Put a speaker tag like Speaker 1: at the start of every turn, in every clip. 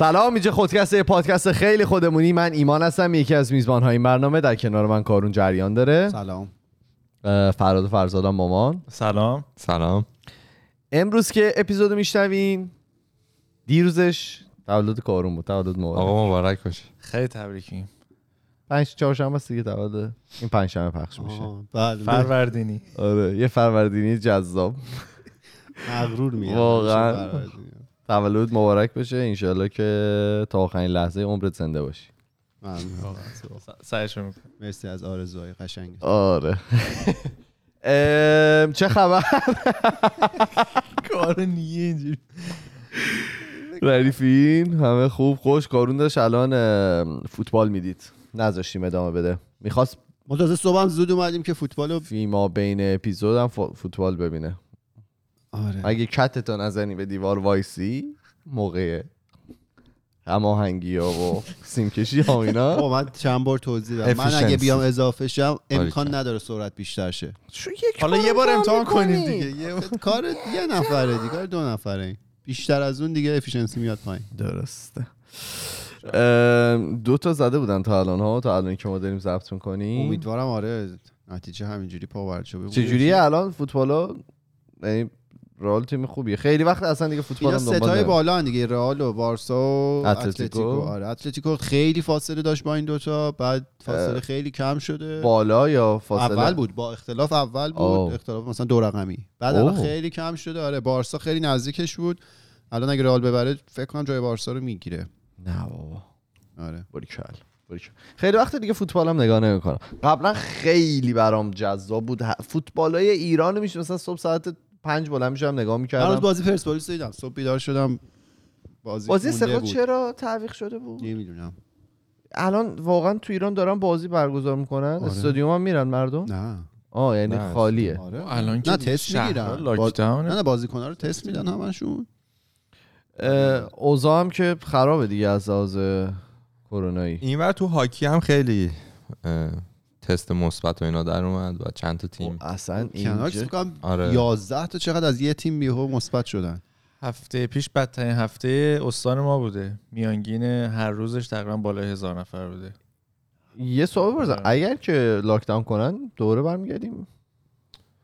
Speaker 1: سلام اینجا خودکست یه پادکست خیلی خودمونی. من ایمان هستم یکی از میزبان های این برنامه. در کنار من کارون جریان داره.
Speaker 2: سلام.
Speaker 1: فراد و فرزادم مامان.
Speaker 3: سلام.
Speaker 4: سلام.
Speaker 1: امروز که اپیزودو میشنوین دیروزش تولد کارون بود تولد مبارک.
Speaker 4: آقا مبارک باشه.
Speaker 3: خیلی تبریکیم
Speaker 1: پنج چهارشنبه است دیگه تولد. این پنج شنبه پخش میشه.
Speaker 2: بله.
Speaker 3: فروردینی.
Speaker 1: آره یه فروردینی جذاب.
Speaker 2: مغرور میگم
Speaker 1: واقعاً. تولد مبارک بشه. انشالله که تا آخرین لحظه عمرت زنده باشی.
Speaker 2: ممنون.
Speaker 3: س- سعیشو می‌کنم.
Speaker 2: مرسی از آرزوهای قشنگ.
Speaker 1: آره. ام، چه خبر؟
Speaker 3: کار نیه اینجوری.
Speaker 1: ردیفین همه خوب خوش. کارون داشت الان فوتبال می‌دید. نذاشتیم ادامه بده. می‌خواست
Speaker 2: ما تازه صبح هم زود اومدیم که فوتبال رو
Speaker 1: فیما بین اپیزود هم فو- فوتبال ببینه.
Speaker 2: آره.
Speaker 1: اگه کتتو نزنی به دیوار وایسی موقع هماهنگی ها و سیمکشی ها اینا.
Speaker 2: آقا من چند بار توضیح دادم. من اگه. بیام اضافه شم امکان
Speaker 4: باریکلا.
Speaker 2: نداره سرعت بیشتر شه.
Speaker 3: حالا یه بار امتحان. کنیم دیگه.
Speaker 2: کار یه نفره دیگه کار دو نفره. بیشتر از اون دیگه efficiency میاد پایین.
Speaker 1: درسته. دو تا زده بودن تا الان ها. تا الان که ما داریم ضبط می‌کنیم.
Speaker 2: امیدوارم آره. نتیجه همینجوری پاورد شه
Speaker 1: چجوریه الان فوتبال ها یعنی رئال تیم خوبیه خیلی وقت اصلا دیگه فوتبال هم
Speaker 2: ستای. بالا دیگه رئال و بارسا و
Speaker 1: اتلتیکو.
Speaker 2: آره اتلتیکو خیلی فاصله داشت با این دوتا بعد فاصله. خیلی کم شده
Speaker 1: بالا یا فاصله
Speaker 2: اول بود با اختلاف اول بود
Speaker 1: آه.
Speaker 2: اختلاف مثلا دو رقمی بعد. الان خیلی کم شده آره بارسا خیلی نزدیکش بود الان اگه رئال ببره فکر کنم جای بارسا رو می‌گیره
Speaker 1: نه بابا
Speaker 2: آره
Speaker 1: باریکل. خیلی وقت دیگه فوتبال هم نگاه نمی‌کنم قبلا خیلی برام جذاب بود فوتبال های ایران میشه مثلا صبح ساعت پنج بلند میشم نگاه می‌کردم.
Speaker 2: بازی پرسپولیس دیدم. صبح بیدار شدم بازی
Speaker 1: بازی سقاط
Speaker 2: بود.
Speaker 1: چرا تعویق شده بود؟
Speaker 2: نمی‌دونم.
Speaker 1: الان واقعا تو ایران دارن بازی برگزار می‌کنن.
Speaker 2: آره.
Speaker 1: استادیوم هم میرن مردم؟
Speaker 2: نه.
Speaker 1: آه یعنی
Speaker 4: نه،
Speaker 1: خالیه.
Speaker 2: آره.
Speaker 3: الان که
Speaker 2: نه تست می‌گیرن.
Speaker 3: لاکداونه.
Speaker 2: نه نه بازیکن‌ها رو تست میدن همشون.
Speaker 1: اوضاع هم که خرابه دیگه از لحاظ کرونایی
Speaker 4: این تو هاکی هم خیلی تست مثبت و اینا در اومد و چند تا تیم.
Speaker 1: اصلا
Speaker 2: کنارش
Speaker 1: اینجا
Speaker 2: کنم
Speaker 4: آره.
Speaker 2: 11 تا چقدر از یه تیم بیهو مثبت شدن؟
Speaker 3: هفته پیش بدترین هفته استان ما بوده. میانگین هر روزش تقریبا بالای هزار نفر بوده.
Speaker 1: یه سوال بپرسم.
Speaker 3: آره.
Speaker 1: اگر که لاکداون کنن دوره برمیگردیم؟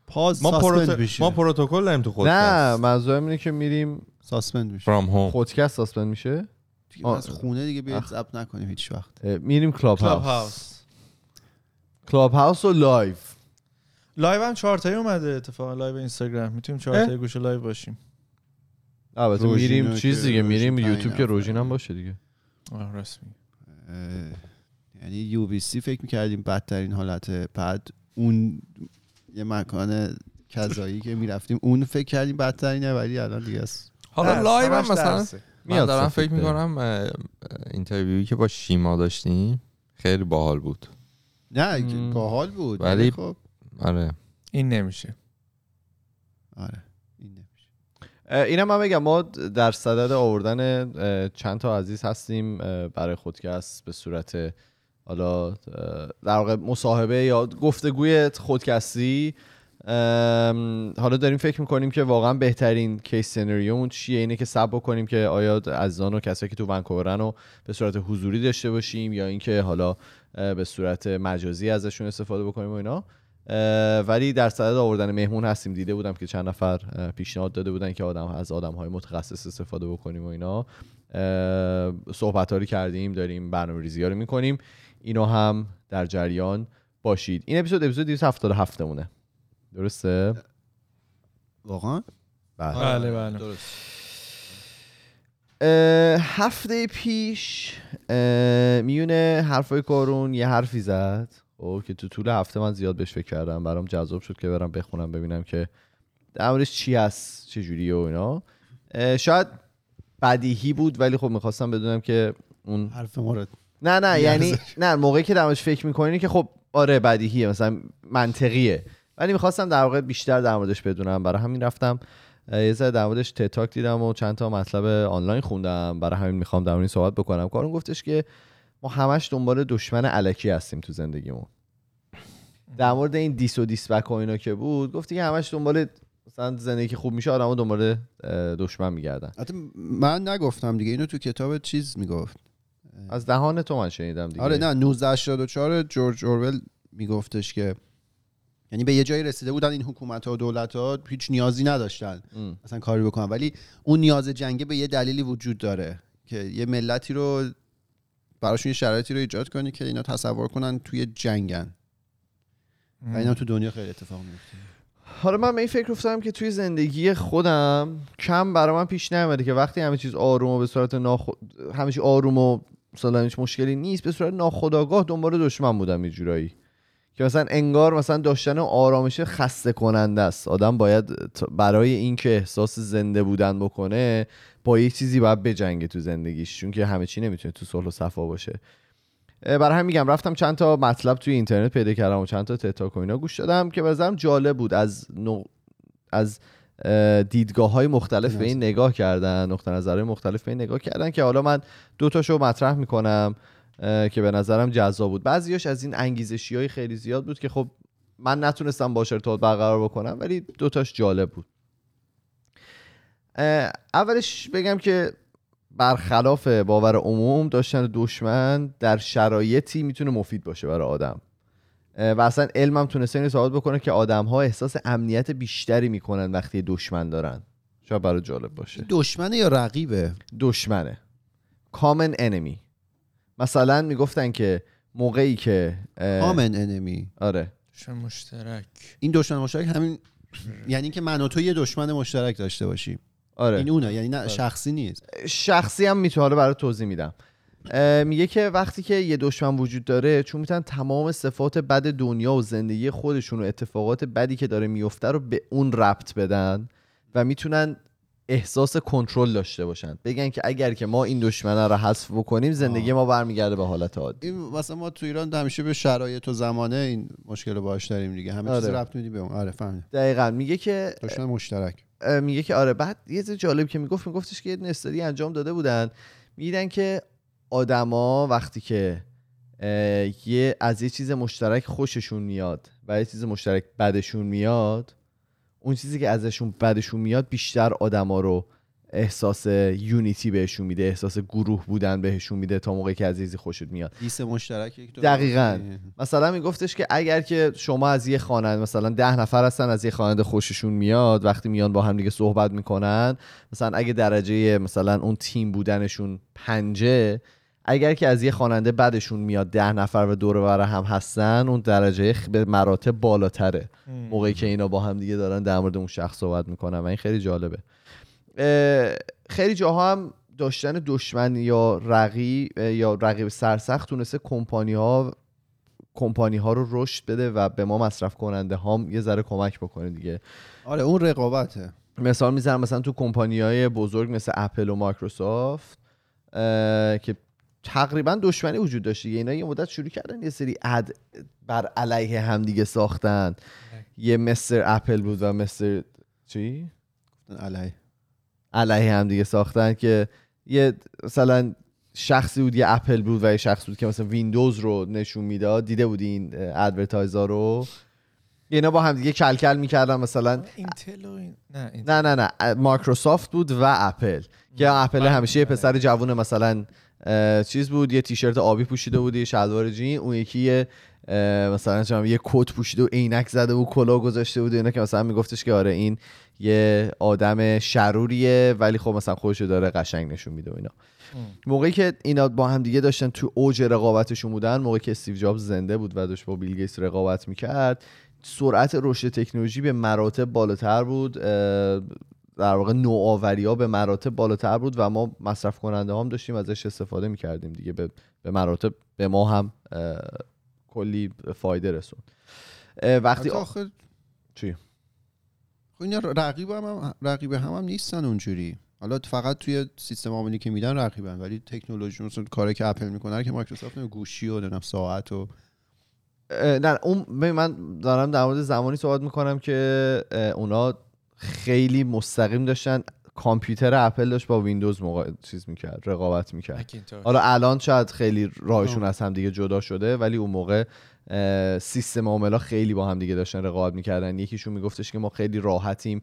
Speaker 2: پاز
Speaker 4: ما,
Speaker 2: ساسپند
Speaker 4: پروت... ما پروتکل داریم تو خود
Speaker 1: نه منظورم اینه که میریم
Speaker 2: suspend میشه
Speaker 4: from home
Speaker 1: خودکست suspend میشه؟
Speaker 2: دیگه. از خونه دیگه بیاید. ضبط نکنیم هیچ وقت.
Speaker 1: میریم club
Speaker 3: Clubhouse
Speaker 1: house Clubhouse و live
Speaker 3: live هم چهار تایی اومده اتفاقا live اینستاگرام می‌تونیم چهار تایی گوشه live باشیم.
Speaker 1: البته میریم
Speaker 2: که
Speaker 1: چیز دیگه میریم یوتیوب که. روژین هم باشه دیگه.
Speaker 3: آه رسمی
Speaker 2: اه، یعنی UBC فکر می‌کردیم بدترین حالته بعد اون یه مکان کذایی که می‌رفتیم اون فکر کردیم بدترینه ولی الان دیگه است.
Speaker 4: حالا live هم مثلا. من
Speaker 1: میاد
Speaker 4: دارم فکر می‌کنم interview یی که با شیما داشتیم خیلی باحال بود.
Speaker 2: نه
Speaker 1: مم.
Speaker 2: باحال بود
Speaker 4: ولی-
Speaker 2: خب.
Speaker 4: آره.
Speaker 3: این نمیشه.
Speaker 2: آره این نمیشه.
Speaker 1: اینم من بگم ما در صدد آوردن چند تا عزیز هستیم برای خودکست به صورت حالا در واقع مصاحبه یا گفتگوی خودکستی. حالا داریم فکر می‌کنیم که واقعا بهترین کیس سناریومون چیه؟ اینه که سب بکنیم که آیا عزیزان و کسایی که تو ونکوورن رو به صورت حضوری داشته باشیم یا اینکه حالا به صورت مجازی ازشون استفاده بکنیم و اینا. ولی در صدد آوردن مهمون هستیم. دیده بودم که چند نفر پیشنهاد داده بودن که آدم از آدم های متخصص استفاده بکنیم و اینا. صحبت رو کردیم داریم برنامه ریزی ها رو می‌کنیم. اینو هم در جریان باشید. این اپیزود اپیزود 277 مونه درسته؟
Speaker 2: واقعا؟
Speaker 1: بله.
Speaker 3: بله بله.
Speaker 1: اه، هفته پیش میونه حرفای کارون یه حرفی زد. او که تو طول هفته من زیاد بهش فکر کردم. برام جذاب شد که برم بخونم ببینم که در موردش چی هست چه جوریه و اینا. شاید بدیهی بود ولی خب می‌خواستم بدونم که اون
Speaker 2: حرف مورد.
Speaker 1: نه نه یعنی
Speaker 2: ارزش.
Speaker 1: نه موقعی که در موردش فکر می‌کنی که خب آره بدیهیه مثلا منطقیه. ولی می‌خواستم در واقع بیشتر در موردش بدونم. برای همین رفتم یه ذره در موردش تتاک دیدم و چند تا مطلب آنلاین خوندم. برای همین می‌خوام در این صحبت بکنم. کارون گفتش که ما همش دنبال دشمن علکی هستیم تو زندگیمون. در مورد این دیس و دیسبک و اینا که بود گفتی که همش دنبال مثلا زندگی خوب میشه آدم‌ها دنبال دشمن میگردن.
Speaker 2: حتی من نگفتم دیگه. اینو تو کتاب چیز می‌گفت.
Speaker 1: از دهان تو من شنیدم دیگه.
Speaker 2: آره نه 1984 جورج اورول میگفتش که یعنی به یه جایی رسیده بودن این حکومت ها و دولت ها هیچ نیازی نداشتن
Speaker 1: ام.
Speaker 2: مثلا کاری بکنن. ولی اون نیاز جنگه به یه دلیلی وجود داره که یه ملتی رو براشون یه شرایطی رو ایجاد کنی که اینا تصور کنن توی جنگن. و اینا تو دنیا خیلی اتفاق میفته.
Speaker 1: حالا من به این فکر افتادم که توی زندگی خودم کم برای من پیش نیومده که وقتی همه چیز آروم و به صورت ناخود همه چیز آروم و مثلا هیچ مشکلی نیست به صورت ناخودآگاه دنبال دشمن بودم یه جورایی. که مثلا انگار مثلا داشتن آرامش خسته کننده است. آدم باید برای اینکه احساس زنده بودن بکنه با یه چیزی باید بجنگه تو زندگیش چون که همه چی نمی‌تونه تو صلح و صفا باشه. برای همین میگم رفتم چند تا مطلب توی اینترنت پیدا کردم و چند تا تتاک و اینا گوش دادم که بازم جالب بود. از نوع- از دیدگاه های مختلف به این نگاه کردن نقطه نظرهای مختلف به این نگاه کردن که حالا من دو تاشو مطرح می‌کنم. که به نظرم جذاب بود. بعضیاش از این انگیزشی های خیلی زیاد بود که خب من نتونستم با ارتباط برقرار بکنم ولی دوتاش جالب بود. اولش بگم که برخلاف باور عموم داشتن دشمن در شرایطی می‌تونه مفید باشه برای آدم. و اصلا علمم تونسته اینو ثابت بکنه که آدم ها احساس امنیت بیشتری می‌کنن وقتی دشمن دارن. شاید برای جالب باشه.
Speaker 2: دشمنه یا رقیبه؟
Speaker 1: دشمنه. Common enemy. مثلا می‌گفتن که موقعی که
Speaker 2: کامن انمی
Speaker 1: آره.
Speaker 3: دشمن مشترک.
Speaker 2: این دشمن مشترک همین یعنی که من و تو یه دشمن مشترک داشته باشیم.
Speaker 1: آره.
Speaker 2: این اونه یعنی نه شخصی نیست.
Speaker 1: شخصی هم می‌تونه حالا برای توضیح میدم. میگه که وقتی که یه دشمن وجود داره چون می‌تونن تمام صفات بد دنیا و زندگی خودشون و اتفاقات بدی که داره میفته رو به اون ربط بدن و می‌تونن احساس کنترل داشته باشن. بگن که اگر که ما این دشمنه رو حذف بکنیم زندگی ما برمیگرده به حالت عادی.
Speaker 2: این مثلا ما تو ایران همیشه به شرایط و زمانه این مشکل رو باش داریم دیگه. همه چیز
Speaker 1: آره.
Speaker 2: ربط میدی به اون. آره فهمیدم.
Speaker 1: دقیقا. میگه که
Speaker 2: دشمن مشترک.
Speaker 1: میگه که آره بعد یه چیز جالب که می‌گفت میگفتش که یه استادی انجام داده بودن. میدن که آدما وقتی که یه از یه چیز مشترک خوششون میاد و یه چیز مشترک بدشون میاد اون چیزی که ازشون بدشون میاد بیشتر آدما رو احساس یونیتی بهشون میده احساس گروه بودن بهشون میده تا موقعی که چیزی خوشت میاد
Speaker 2: دیس مشترک
Speaker 1: دقیقاً. مثلا میگفتش که اگر که شما از یه خواننده مثلا ده نفر هستن از یه خواننده خوششون میاد وقتی میان با هم دیگه صحبت می‌کنن مثلا اگه درجه مثلا اون تیم بودنشون پنجه اگر که از یه خواننده بعدشون میاد ده نفر و دور و بر هم هستن اون درجه به مراتب بالاتره. موقعی که اینا با هم دیگه دارن در مورد اون شخص صحبت می‌کنن و این خیلی جالبه. خیلی جاها هم داشتن دشمن یا رقیب یا رقیب سرسخت تونسته کمپانی ها کمپانی ها رو رشد بده و به ما مصرف کننده هم یه ذره کمک بکنه دیگه.
Speaker 2: آره اون رقابته.
Speaker 1: مثال می‌زنم مثلا تو کمپانی های بزرگ مثل اپل و مایکروسافت که تقریبا دشمنی وجود داشت دیگه. اینا یه مدت شروع کردن یه سری ad بر علیه هم دیگه ساختن. یه mister اپل بود و mister چی؟
Speaker 2: علی
Speaker 1: علیه. هم دیگه ساختن که یه مثلا شخصی بود یه اپل بود و یه شخص بود که مثلا ویندوز رو نشون می‌داد دیده بودی این advertise ا رو؟ اینا با هم دیگه کلکل می‌کردن مثلا.
Speaker 3: اینتل و این نه این
Speaker 1: نه نه نه. مایکروسافت بود و اپل. که اپل
Speaker 3: بله،
Speaker 1: همیشه یه
Speaker 3: بله.
Speaker 1: پسر جوون مثلا چیز بود یه تیشرت آبی پوشیده بود یه شلوار جین اون یکی یه مثلا یه کت پوشیده و عینک زده و کلاه گذاشته بود اینا که مثلا میگفتش که آره این یه آدم شروریه ولی خب مثلا خودشو داره قشنگ نشون میده و اینا. موقعی که اینا با هم دیگه داشتن تو اوج رقابتشون بودن موقعی که استیو جابز زنده بود و داشت با بیل گیتس رقابت می‌کرد سرعت رشد تکنولوژی به مراتب بالاتر بود در واقع نوآوری ها به مراتب بالاتر بود و ما مصرف کننده هم داشتیم ازش استفاده می‌کردیم دیگه به, به مراتب به ما هم کلی فایده رسون وقتی
Speaker 2: آخه
Speaker 1: چی؟
Speaker 2: خب اینا رقیب هم, هم رقیب هم, هم نیستن اونجوری حالا فقط توی سیستم عاملی که میدن رقیبن ولی تکنولوژی مثلا کاری که اپل می‌کنه که مایکروسافت. گوشی و نمی‌دونم ساعت و
Speaker 1: نه اون من دارم در مورد زمانی صحبت می‌کنم که اونا خیلی مستقیم داشتن. کامپیوتر اپل داشت با ویندوز موقع چیز می‌کرد رقابت می‌کرد. حالا الان شاید خیلی راهشون از هم دیگه جدا شده ولی اون موقع سیستم عاملا خیلی با هم دیگه داشتن رقابت می‌کردن. یکیشون میگفتش که ما خیلی راحتیم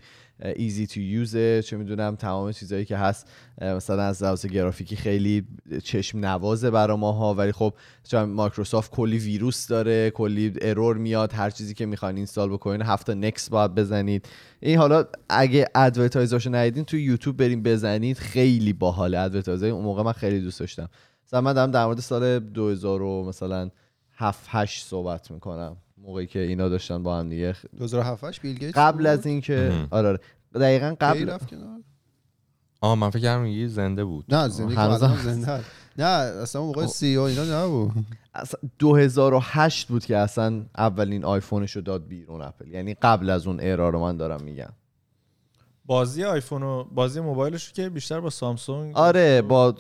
Speaker 1: ایزی تو یوزه چه می‌دونم تمام چیزایی که هست. مثلا از لحاظ گرافیکی خیلی چشم نوازه برا ماها. ولی خب چون مایکروسافت کلی ویروس داره کلی ارور میاد. هر چیزی که می‌خواین install بکنین هفت تا نکس باید بزنید. این حالا اگه advertise اشو ندیدین تو یوتیوب بریم بزنید. خیلی باحال advertise ای اون موقع من خیلی دوست داشتم. مثلا من دارم در مورد سال 2000 و مثلا 7 8 صحبت می‌کنم. موقعی که اینا داشتن با هم دیگه.
Speaker 2: 2007 بیل گیتس
Speaker 1: قبل؟ از اینکه. آره آره. دقیقا قبل
Speaker 2: رفت
Speaker 4: آه من فکر کردم میگی زنده بود.
Speaker 2: نه زندگی
Speaker 1: هنوز
Speaker 2: زنده. نه اصلا موقع سی او اینا نبود.
Speaker 1: اصلا 2008 بود که اصلا اولین آیفونش رو داد بیرون اپل. یعنی قبل از اون ایرا رو من دارم میگم.
Speaker 3: بازی آیفون و بازی موبایلش رو که بیشتر با سامسونگ
Speaker 1: آره با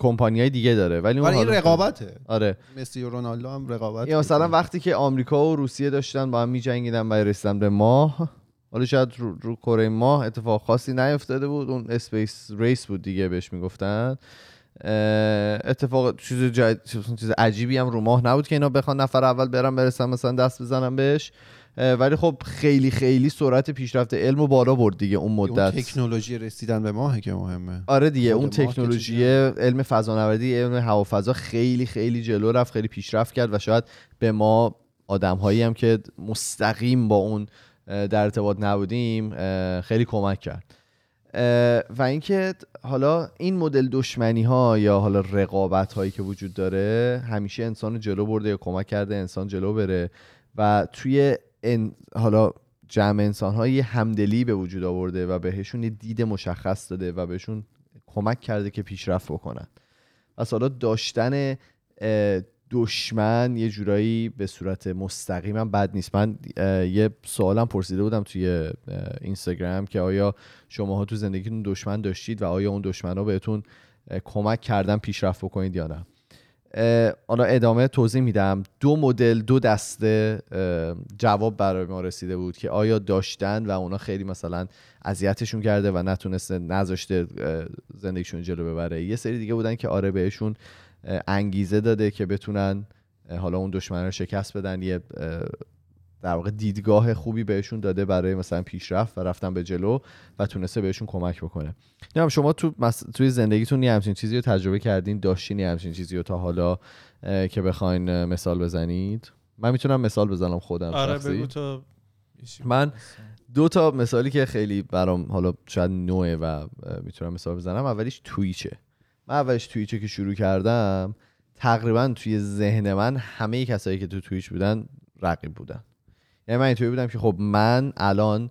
Speaker 1: کمپانی های دیگه داره. ولی اون
Speaker 2: این
Speaker 1: حالا-
Speaker 2: رقابته.
Speaker 1: آره.
Speaker 2: مسی و رونالدو هم رقابت
Speaker 1: یا مثلا. وقتی که آمریکا و روسیه داشتن با هم میجنگیدن برای رسیدن به ماه حالا شاید رو, رو کره ماه اتفاق خاصی نیفتاده بود. اون space race بود دیگه بهش می‌گفتن. اتفاق چیز, جد... چیز عجیبی هم رو ماه نبود که اینا بخوان نفر اول برن برسن مثلا دست بزنن بهش. ولی خب خیلی خیلی سرعت پیشرفت علم رو بالا برد دیگه اون
Speaker 2: اون
Speaker 1: مدت.
Speaker 2: تکنولوژی رسیدن به ماهه که مهمه.
Speaker 1: آره دیگه اون تکنولوژی علم فضانوردی علم هوافضا خیلی خیلی جلو رفت خیلی پیشرفت کرد و شاید به ما آدم هایی هم که مستقیم با اون در ارتباط نبودیم خیلی کمک کرد. و اینکه حالا این مدل دشمنی ها یا حالا رقابت هایی که وجود داره همیشه انسان جلو برده یا کمک کرده انسان جلو بره و توی ان- حالا جمع انسان ها یه همدلی به وجود آورده و بهشون دید مشخص داده و بهشون کمک کرده که پیشرفت بکنن. پس حالا داشتن دشمن یه جورایی به صورت مستقیم بد نیست. من یه سوالم پرسیده بودم توی اینستاگرام که آیا شماها تو زندگیتون دشمن داشتید و آیا اون دشمن ها بهتون کمک کردن پیشرفت بکنید یا نه؟ حالا ادامه توضیح میدم. دو مدل دو دسته جواب برای ما رسیده بود که آیا داشتن و اونا خیلی مثلا اذیتشون کرده و نتونسته نذاشته زندگیشون جلو ببره. یه سری دیگه بودن که آره بهشون انگیزه داده که بتونن حالا اون دشمن رو شکست بدن یه در واقع دیدگاه خوبی بهشون داده برای مثلا پیشرفت و رفتن به جلو و تونسته بهشون کمک بکنه. نمی‌دونم شما تو مس... توی زندگیتون یه همچین چیزی رو تجربه کردین؟ داشتین یه همچین چیزی رو تا حالا اه، که بخواین مثال بزنید؟ من می‌تونم مثال بزنم خودم
Speaker 3: آره
Speaker 1: شخصی.
Speaker 3: بگو تو
Speaker 1: من دو تا مثالی که خیلی برام حالا شاید نوعه و می‌تونم مثال بزنم. اولیش تویچه. من اولش تویچه که شروع کردم تقریبا توی ذهن من همه کسایی که تو تویچ بودن رقیب بودن. یعنی من اینطوری بودم که خب من الان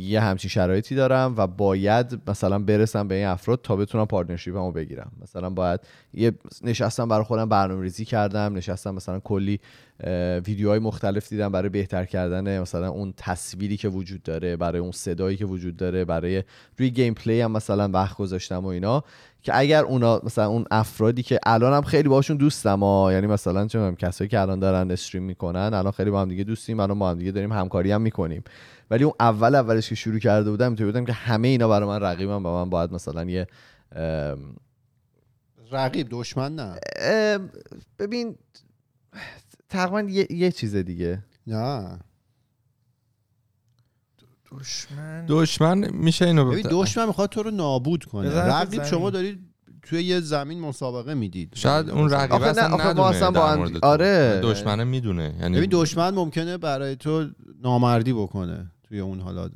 Speaker 1: یه همچین شرایطی دارم و باید مثلا برسم به این افراد تا بتونم پارتنرشیپ رو بگیرم. مثلا باید یه نشستم برای خودم برنامه ریزی کردم نشستم مثلا کلی ویدیوهای مختلف دیدم برای بهتر کردن مثلا اون تصویری که وجود داره برای اون صدایی که وجود داره برای روی گیم پلی هم مثلا وقت گذاشتم و اینا. که اگر اونا مثلا اون افرادی که الان هم خیلی باشون دوستم ها یعنی مثلا چه کسایی که الان دارن استریم می‌کنن الان خیلی با هم دیگه دوستیم الان با هم دیگه داریم همکاری هم می‌کنیم. ولی اون اول اولش که شروع کرده بودم اینطوری بودم که همه اینا برای من رقیبن و من باید مثلا یه
Speaker 2: رقیب دشمن نه.
Speaker 1: ببین تقریبا یه, یه چیز دیگه.
Speaker 2: نه.
Speaker 3: دشمن.
Speaker 4: دشمن میشه اینو
Speaker 2: ببین دشمن می‌خواد تو رو نابود کنه. رقیب. شما دارید توی یه زمین مسابقه می‌دید.
Speaker 4: شاید اون رقیب
Speaker 1: آخه
Speaker 4: اصلا
Speaker 1: آخه ما
Speaker 4: ندونه
Speaker 1: اصلا با. آره.
Speaker 4: دشمنه می‌دونه یعنی
Speaker 2: ببین دشمن ممکنه برای تو نامردی بکنه. توی اون حالا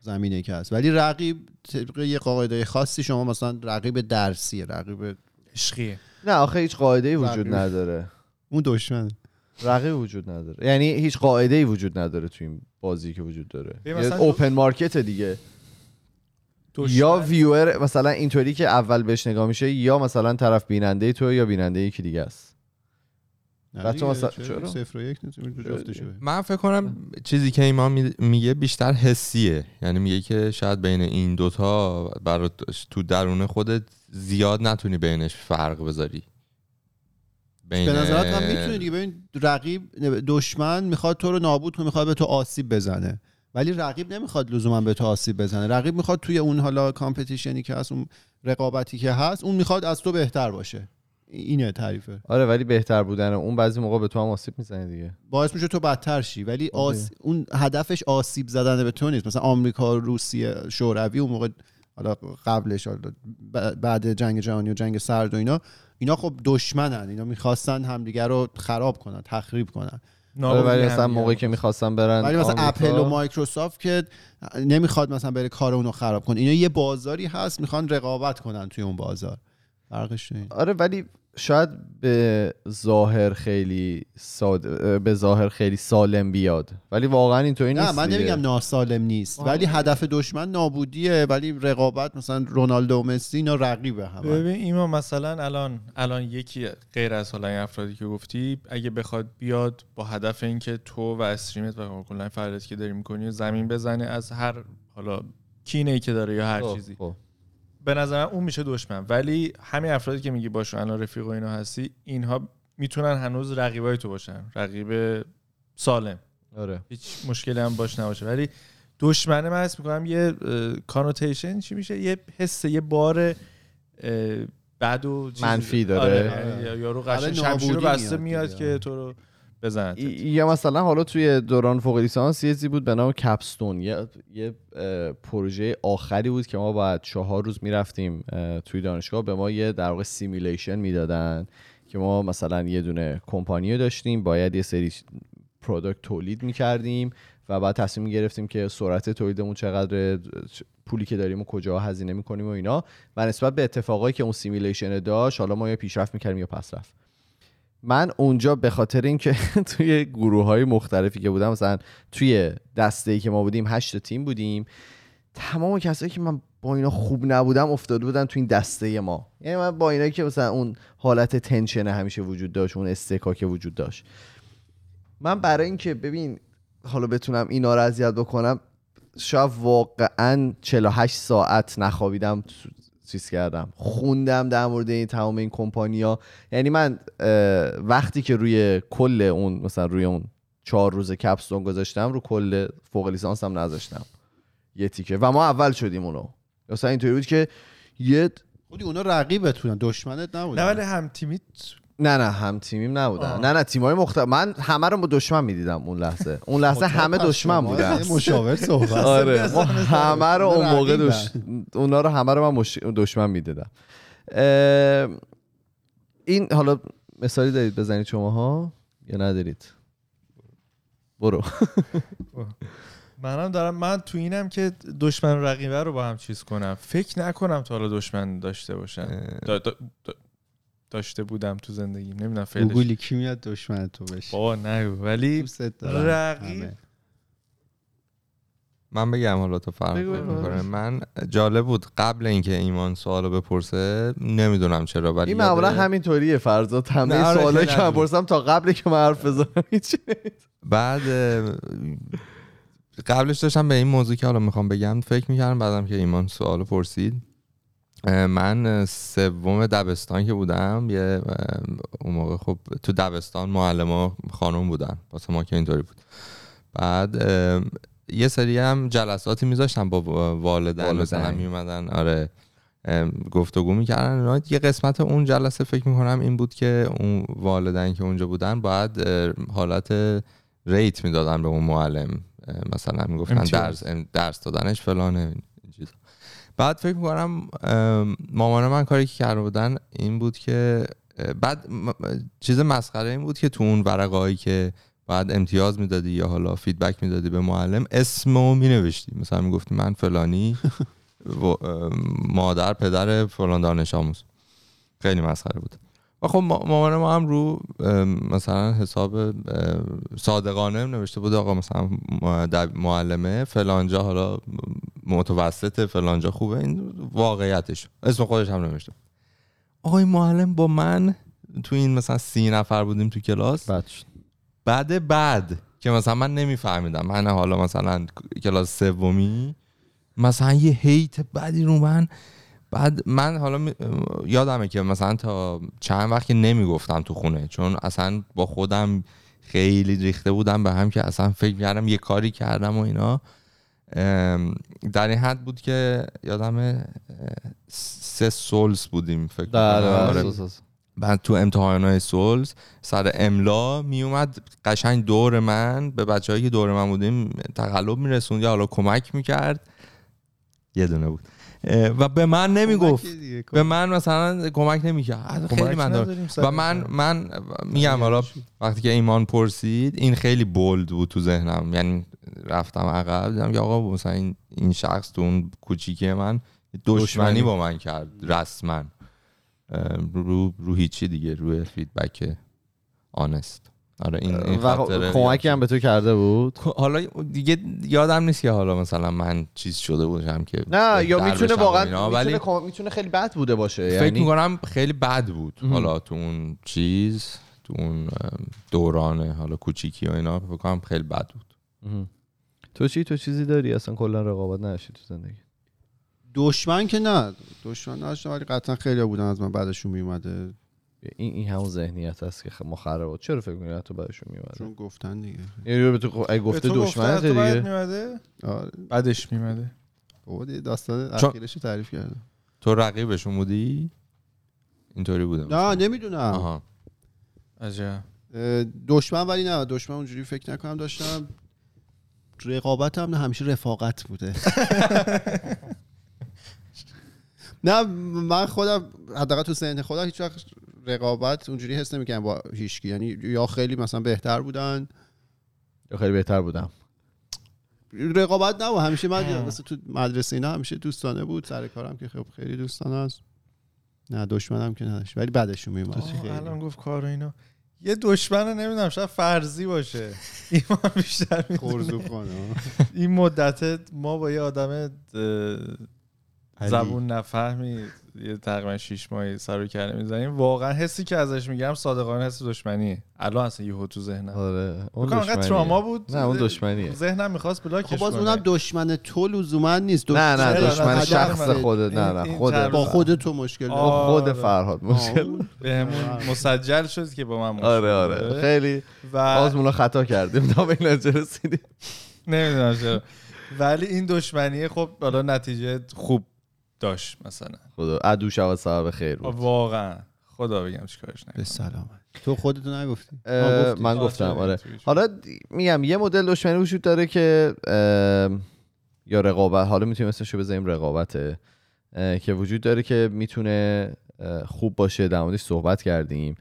Speaker 2: زمینه که هست. ولی رقیب طبق یه قاعده خاصی شما مثلا رقیب درسیه رقیب
Speaker 3: عشقیه.
Speaker 1: نه آخه هیچ قاعده وجود
Speaker 2: رقیب.
Speaker 1: نداره.
Speaker 2: اون دشمن.
Speaker 1: رقیب وجود نداره. یعنی هیچ قاعده ای وجود نداره تو این بازی که وجود داره.
Speaker 3: مثلا
Speaker 1: اوپن مارکت دیگه. یا ویور مثلا اینطوری که اول بهش نگاه میشه یا مثلا طرف بیننده تو یا بیننده یکی دیگه است. بچه
Speaker 2: دیگه،
Speaker 1: مثلا-
Speaker 2: چرا؟ صفر و یک.
Speaker 4: من فکر کنم چیزی که ایمان می- میگه بیشتر حسیه. یعنی میگه که شاید بین این دوتا برات تو درون خودت زیاد نتونی بینش فرق بذاری. بین
Speaker 2: به نظرت هم می‌تونی دیگه. ببین رقیب دشمن می‌خواد تو رو نابود کنه می‌خواد به تو آسیب بزنه. ولی رقیب نمی‌خواد لزوما به تو آسیب بزنه. رقیب می‌خواد توی اون حالا کامپتیشنی که هست اون رقابتی که هست اون می‌خواد از تو بهتر باشه. اینه تعریفه.
Speaker 1: آره ولی بهتر بودن. اون بعضی موقع به تو هم آسیب می‌زنه دیگه.
Speaker 2: باعث میشه تو بدتر شی. ولی آس... اون هدفش آسیب زدن به تو نیست. مثلا آمریکا روسیه شوروی اون موقع حالا قبلش حالا بعد جنگ جهانی و جنگ سرد و اینا اینا خب دشمنن. اینا می‌خواستن همدیگه رو خراب کنن تخریب کنن.
Speaker 1: آره ولی مثلا موقعی
Speaker 3: رو
Speaker 1: که
Speaker 3: خواست.
Speaker 1: می‌خواستن برن
Speaker 2: ولی مثلا
Speaker 1: آمریکا-
Speaker 2: اپل و مایکروسافت که نمی‌خواد مثلا بره کار اونو خراب کنه. اینا یه بازاری هست می‌خوان رقابت کنن توی اون بازار. فرقش
Speaker 1: آره ولی شاید به ظاهر خیلی ساده به ظاهر خیلی سالم بیاد. ولی واقعا اینطوری نیست
Speaker 2: نه من. نمیگم ناسالم نیست. ولی هدف دشمن نابودیه ولی رقابت مثلا رونالدو و مسی اینا رقیبه همه.
Speaker 3: ببین ایما مثلا الان الان یکی غیر از حالا این افرادی که گفتی اگه بخواد بیاد با هدف اینکه تو و استریمت و کلا فعالیتی که داری می‌کنی زمین بزنه از هر حالا کینه ای که داره یا هر
Speaker 1: خب،
Speaker 3: چیزی.
Speaker 1: خب.
Speaker 3: به نظر من اون میشه دشمن. ولی همین افرادی که میگی باشون الان رفیق و اینا هستی اینها می‌تونن هنوز رقیبای تو باشن. رقیب سالم.
Speaker 1: آره.
Speaker 3: هیچ مشکلی هم باش نباشه. ولی دشمنه من حس می‌کنم یه کانوتیشن چی میشه؟ یه حس یه بار بد و
Speaker 1: منفی داره.
Speaker 3: آره، یعنی یا- یارو
Speaker 2: آره،
Speaker 3: قشنگ شمشیر بسته
Speaker 2: میاد
Speaker 3: میاد. که تو رو بزنه
Speaker 1: ای- یا مثلا حالا توی دوران فوق لیسانس یه چیزی بود به نام کپستون. یه, یه پروژه آخری بود که ما باید چهار روز می‌رفتیم توی دانشگاه. به ما یه در واقع simulation می‌دادن که ما مثلا یه دونه کمپانی داشتیم باید یه سری product تولید می‌کردیم و بعد تصمیم گرفتیم که سرعت تولیدمون چقدر پولی که داریم و کجا هزینه می‌کنیم و اینا. و نسبت به اتفاقایی که اون simulation داشت حالا ما یا پیشرفت می‌کردیم یا پس رفت من اونجا به خاطر اینکه توی گروه های مختلفی که بودم مثلا توی دسته ای که ما بودیم هشت تیم بودیم تمام کسایی که من با اینا خوب نبودم افتاده بودن تو این دسته ما. یعنی من با اینا که مثلا اون حالت تنشن همیشه وجود داشت اون استکاک وجود داشت. من برای اینکه ببین حالا بتونم اینا رو اذیت بکنم شاید واقعا 48 ساعت نخوابیدم چیز کردم. خوندم در مورد این تمام این کمپانیا یعنی من وقتی که روی کل اون مثلا روی اون چهار روز کپستون گذاشتم رو کل فوق لیسانس هم نذاشتم. یه تیکه. و ما اول شدیم اونو. مثلا اینطوری بود که یه
Speaker 2: خودی اونا رقیبتونن دشمنت نبودن.
Speaker 3: نه ولی هم تیمی
Speaker 1: نه نه هم تیمیم نبودن.
Speaker 3: آه.
Speaker 1: نه نه تیمای مختلف من همه رو با دشمن می‌دیدم اون لحظه. اون لحظه همه دشمن
Speaker 2: شما
Speaker 1: بودن.
Speaker 2: مشاور صحبت
Speaker 1: آره. همه رو اون موقع. دش... اونا رو همه رو من. دشمن می‌دیدم. این حالا مثالی دارید بزنید شماها؟ یا ندارید؟ برو.
Speaker 3: منم دارم من تو اینم که دشمن رقیبه رو با هم چیز کنم. فکر نکنم تا حالا دشمن داشته باشن. دا دا دا داشته بودم تو زندگیم. نمی‌دونم فعلش
Speaker 2: گوگلی کی میاد دشمن تو بشه
Speaker 3: بابا نگو ولی رقیب.
Speaker 4: من بگم حالا تو فرق. می‌کنه. من جالب بود قبل اینکه ایمان سوالو بپرسه نمی‌دونم چرا ولی
Speaker 1: این معمولا همینطوریه فرزاد همه
Speaker 4: نه، آره،
Speaker 1: سوالایی
Speaker 4: خیلی
Speaker 1: که من. پرسم تا قبل که من حرف بزنم
Speaker 4: بعد قبلش داشتم به این موضوع که حالا می‌خوام بگم فکر می‌کردم بعدم که ایمان سوالو پرسید. من سوم دبستان که بودم یه اون موقع خب تو دبستان معلم خانم بودن واسه ما که اینطوری بود بعد یه سری هم جلساتی میذاشتم با والدین. مثلا میومدن آره گفتگو می‌کردن اینا. یه قسمت اون جلسه فکر می‌کنم این بود که اون والدین که اونجا بودن باید حالت ریت می‌دادن به اون معلم مثلا می‌گفتن. درس درس دادنش فلانه. بعد فکر می‌کنم مامان من کاری که کرده بودن این بود که بعد چیز مسخره این بود که تو اون ورقهایی که بعد امتیاز می‌دادی یا حالا فیدبک می‌دادی به معلم اسمو مینوشتی. مثلا می‌گفتی من فلانی و مادر پدر فلان دانش آموز. خیلی مسخره بود. و خب ما- مامان ما هم رو مثلا حساب صادقانه نوشته بود آقا مثلا معلمه فلانجا حالا متوسط فلانجا خوبه. این واقعیتش. اسم خودش هم نوشته. آقا این معلم با من تو این مثلا سی نفر بودیم تو کلاس.
Speaker 1: بد شد.
Speaker 4: بعد بعد که مثلا من نمیفهمیدم. من حالا مثلا کلاس سومی. مثلا یه هیت بدی رو من. بعد من حالا می- یادمه که مثلا تا چند وقت که نمی‌گفتم تو خونه. چون اصلا با خودم خیلی ریخته بودم به هم که اصلا فکر کردم یه کاری کردم و اینا. در این حد بود که یادم سه سولز بودیم فکر
Speaker 1: بله. بله
Speaker 4: آره. بعد تو امتحان های سولز سر املا میومد قشنگ دور من به بچه که دور من بودیم تقلب میرسوند یا حالا کمک می‌کرد. یه دونه بود. و به من نمی‌گفت. به من مثلا کمک نمی‌کرد. خیلی من و من من میگم حالا وقتی که ایمان پرسید این خیلی بولد بود تو ذهنم. یعنی رفتم عقب دیدم که آقا مثلا این, این شخص تو اون کوچیکی من دشمنی
Speaker 1: دشمنی.
Speaker 4: با من کرد رسما رو رو هیچی دیگه روی فیدبک آنست آره این, این
Speaker 1: و کمکی هم به تو کرده بود
Speaker 4: حالا دیگه یادم نیست که حالا مثلا من چیز شده بودم که
Speaker 1: نه یا می‌تونه واقعا می‌تونه, می‌تونه خیلی بد بوده باشه
Speaker 4: فکر
Speaker 1: یعنی
Speaker 4: می‌کنم خیلی بد بود
Speaker 1: مهم.
Speaker 4: حالا تو اون چیز تو اون ام، دوران حالا کوچیکی و اینا فکر کنم خیلی بد بود.
Speaker 1: تو چی تو چیزی داری؟ اصلا کلا رقابت نشی تو زندگی.
Speaker 2: دشمن که نه. دشمن نداشتم ولی قطعا خیلی بودن از من بعدشون میومده
Speaker 1: این این همون ذهنیت هست که خ- مخرب بود چرا فکر می‌کنی تو بعدشون میومده
Speaker 2: چون گفتن دیگه.
Speaker 1: یعنی به تو اگه گفته
Speaker 3: بعد
Speaker 1: دیگه.
Speaker 3: میمده
Speaker 2: آره.
Speaker 3: بعدش میمده
Speaker 2: بابا دیگه داستان اخیرش رو تعریف کردم.
Speaker 4: تو رقیبشون بودی؟ اینطوری بودم
Speaker 2: نه نمی‌دونم.
Speaker 4: آها.
Speaker 3: عجب
Speaker 2: دشمن ولی نه. دشمن اونجوری فکر نکنم داشتم. رقابت هم نه همیشه رفاقت بوده. نه من خودم حداقل تو ذهن خودم هیچ وقت رقابت اونجوری حس نمی‌کنم با هیچکی. یعنی یا خیلی مثلا بهتر بودن.
Speaker 1: یا خیلی بهتر بودم.
Speaker 2: رقابت نه همیشه من. مثلا تو مدرسه اینا همیشه دوستانه بود. سر کارم که خب خیلی دوستانه است. نه دشمنم که نداشت. ولی بعدشون میومد
Speaker 3: الان گفت کار اینا. یه دشمن رو نمی‌دونم شاید فرضی باشه. این ما بیشتر این مدت ما با یه آدم زبون نفهمی یه تقریبا شیش ماهی سر و کله می‌زنیم واقعا حسی که ازش میگم صادقانه حس دشمنیه الان اصلا یهو تو ذهنم
Speaker 1: آره اون
Speaker 3: انقدر. تراما بود
Speaker 1: نه اون دشمنیه
Speaker 3: ذهنم می‌خواست بلاکش
Speaker 2: خب باز. اونم دشمن تو لزوما نیست
Speaker 1: نه نه؟ دشمن
Speaker 3: نه،
Speaker 1: شخص
Speaker 3: نه،
Speaker 1: خودت نه نه
Speaker 3: چند
Speaker 2: با خود تو مشکل.
Speaker 3: آه.
Speaker 1: خود. فرهاد مشکل
Speaker 3: بهمون. مسجل شد که با من مشکل
Speaker 1: آره آره. خیلی
Speaker 3: و
Speaker 1: آزمون خطا کردیم تا به این نتیجه رسیدیم
Speaker 3: نمی‌دونم چرا ولی این دشمنیه خب حالا نتیجه خوب داشت مثلا.
Speaker 1: خدا عدو شود سبب خیر بود.
Speaker 3: واقعا. خدا بگم چیکارش
Speaker 2: به
Speaker 3: نکنم
Speaker 2: سلامت. تو خودتو نگفتی.
Speaker 1: من گفتم آره؟ حالا میگم یه مدل دشمنی وجود داره که یا رقابت حالا می‌تونیم اسمشو بذاریم رقابته که وجود داره که می‌تونه خوب باشه در موردش صحبت کردیم.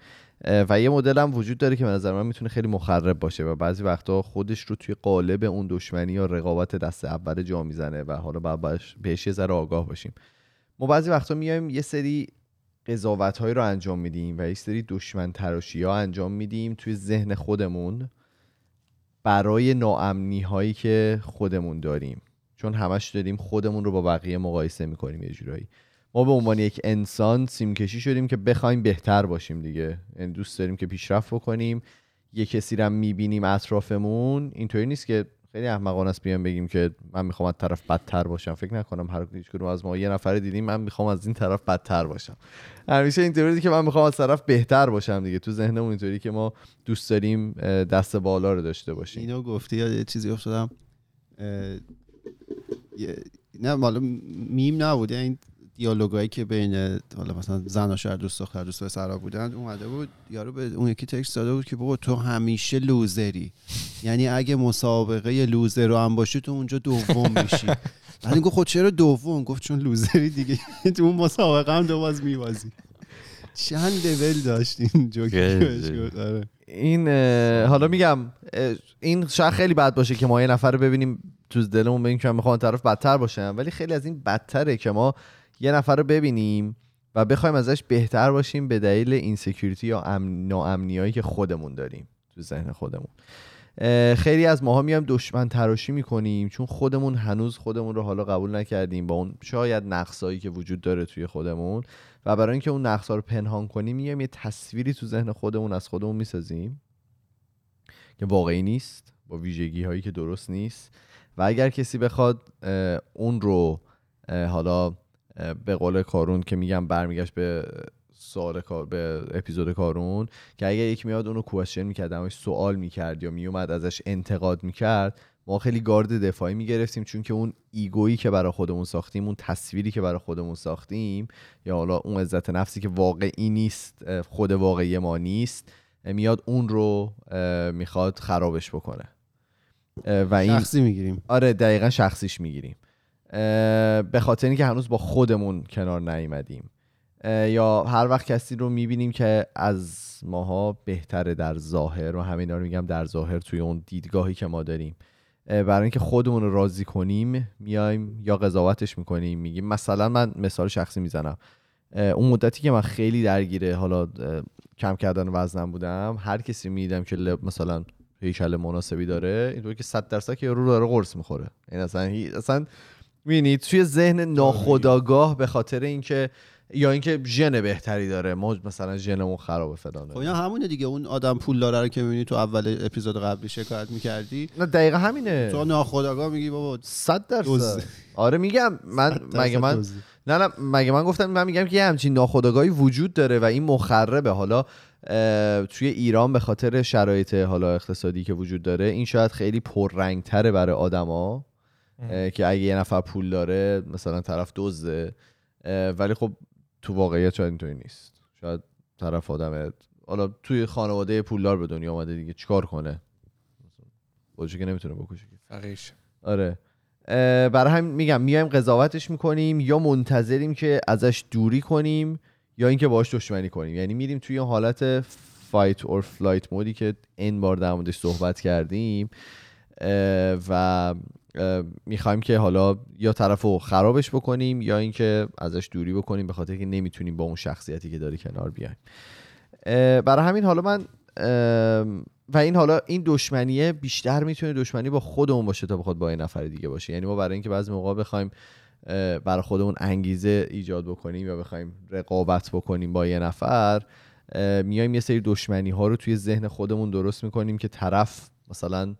Speaker 1: و یه مدل هم وجود داره که به نظر من می‌تونه خیلی مخرب باشه و بعضی وقتا خودش رو توی قالب اون دشمنی یا رقابت دست اول جا می‌زنه و حالا باید بهش- یه ذره آگاه باشیم. ما بعضی وقتا میایم یه سری قضاوت هایی رو انجام میدیم و یه سری دشمن تراشی ها انجام میدیم توی ذهن خودمون برای ناامنی هایی که خودمون داریم. چون همش داریم خودمون رو با بقیه مقایسه می‌کنیم یه جورایی. ما به عنوان یک انسان سیمکشی شدیم که بخوایم بهتر باشیم دیگه. یعنی دوست داریم که پیشرفت بکنیم. یه کسی رو می‌بینیم اطرافمون. اینطوری نیست که خیلی احمقانه است بیام بگیم که من می‌خوام از طرف بدتر باشم. فکر نکنم هر هیچ کدوم از ما. یه نفر دیدیم من می‌خوام از این طرف بدتر باشم. همیشه اینطوری که من می‌خوام از طرف بهتر باشم دیگه. تو ذهنمون اینطوری که ما دوست داریم دست بالا رو داشته باشیم.
Speaker 2: اینو گفتی یاد یه چیزی افتادم. اه، نه مالا میم نبود. یعنی این دیالوگایی که بین حالا مثلا زن و شاید دوست دختر دوست پسرا بودن اومده بود یارو به اون یکی text داده بود که بابا تو همیشه loser ی. یعنی اگه مسابقه loser رو هم باشه تو اونجا دوم میشی. بعد این گفت خود چرا دوم؟ گفت چون loser ی دیگه. تو اون مسابقه هم دو باز میبازی. چند لول داشت این جوکی. آره.
Speaker 1: این اه، حالا میگم این شاید خیلی بد باشه که ما یه نفر رو ببینیم تو دلمون بگیم که من می‌خوام طرف بدتر باشم. ولی خیلی از این بدتره که ما یه نفر رو ببینیم و بخوایم ازش بهتر باشیم به دلیل insecurity یا امن... ناامنیایی که خودمون داریم تو ذهن خودمون. خیلی از ماها میایم دشمن تراشی می‌کنیم چون خودمون هنوز خودمون رو حالا قبول نکردیم با اون شاید نقصایی که وجود داره توی خودمون و برای اینکه اون نقصا رو پنهان کنیم میایم یه تصویری تو ذهن خودمون از خودمون می‌سازیم که واقعی نیست با ویژگی هایی که درست نیست و اگر کسی بخواد اون رو حالا به قول کارون که میگم برمیگشت به سوال کار به اپیزود کارون که اگر یکی میاد اونو کوشن می‌کرد همش سوال می‌کرد یا میومد ازش انتقاد می‌کرد ما خیلی گارد دفاعی می‌گرفتیم چون که اون ایگویی که برای خودمون ساختیم اون تصویری که برای خودمون ساختیم یا حالا اون عزت نفسی که واقعی نیست خود واقعی ما نیست میاد اون رو می‌خواد خرابش بکنه. و این
Speaker 2: شخصی می‌گیریم.
Speaker 1: آره دقیقا شخصیش می‌گیریم. به خاطر اینکه هنوز با خودمون کنار نیومدیم. یا هر وقت کسی رو می‌بینیم که از ماها بهتره در ظاهر و همینا رو میگم در ظاهر توی اون دیدگاهی که ما داریم. برای اینکه خودمون رو راضی کنیم میایم یا قضاوتش می‌کنیم میگیم. مثلا من مثال شخصی می‌زنم. اون مدتی که من خیلی درگیره حالا کم کردن وزنم بودم هر کسی می‌دیدم که مثلا هیکل مناسبی داره اینطور که 100 درصد که یارو داره قرص می‌خوره. این اصلا هی- اصلا می‌بینید توی ذهن ناخودآگاه به خاطر اینکه یا اینکه ژن بهتری داره ما مثلا ژنمون خرابه فلانه
Speaker 2: خب اینا همونه دیگه. اون آدم پول داره رو که می‌بینی تو اول اپیزود قبلی شکایت می‌کردی.
Speaker 1: نه دقیقا همینه.
Speaker 2: تو ناخداگاه میگی بابا
Speaker 1: صد درصد.
Speaker 2: دزد.
Speaker 1: آره میگم من مگه من. نه نه مگه من گفتم من میگم که یه همچین ناخودآگاهی وجود داره و این مخربه. حالا توی ایران به خاطر شرایط حالا اقتصادی که وجود داره این شاید خیلی پررنگتره برای آدما. که اگه یه نفر پول داره مثلا طرف دزده. ولی خب تو واقعیت شاید اینطوری نیست. شاید طرف آدم حالا توی خانواده پولدار به دنیا آمده دیگه چیکار کنه؟ خودشو که نمی‌تونه بکشه که.
Speaker 3: فقیش.
Speaker 1: آره. برای همین میگم میایم قضاوتش می‌کنیم یا منتظریم که ازش دوری کنیم یا اینکه باهاش دشمنی کنیم. یعنی میریم توی حالت fight or flight mode ی که این بار در موردش صحبت کردیم. و می‌خوایم که حالا یا طرف رو خرابش بکنیم یا اینکه ازش دوری بکنیم به خاطر که نمی‌تونیم با اون شخصیتی که داری کنار بیایم. برای همین حالا من و این حالا این دشمنیه بیشتر می‌تونه دشمنی با خودمون باشه تا بخواد با این نفر دیگه باشه. یعنی ما برای اینکه بعضی موقع بخوایم برای خودمون انگیزه ایجاد بکنیم یا بخوایم رقابت بکنیم با یه نفر میایم یه سری دشمنی ها رو توی ذهن خودمون درست می‌کنیم که طرف مثلا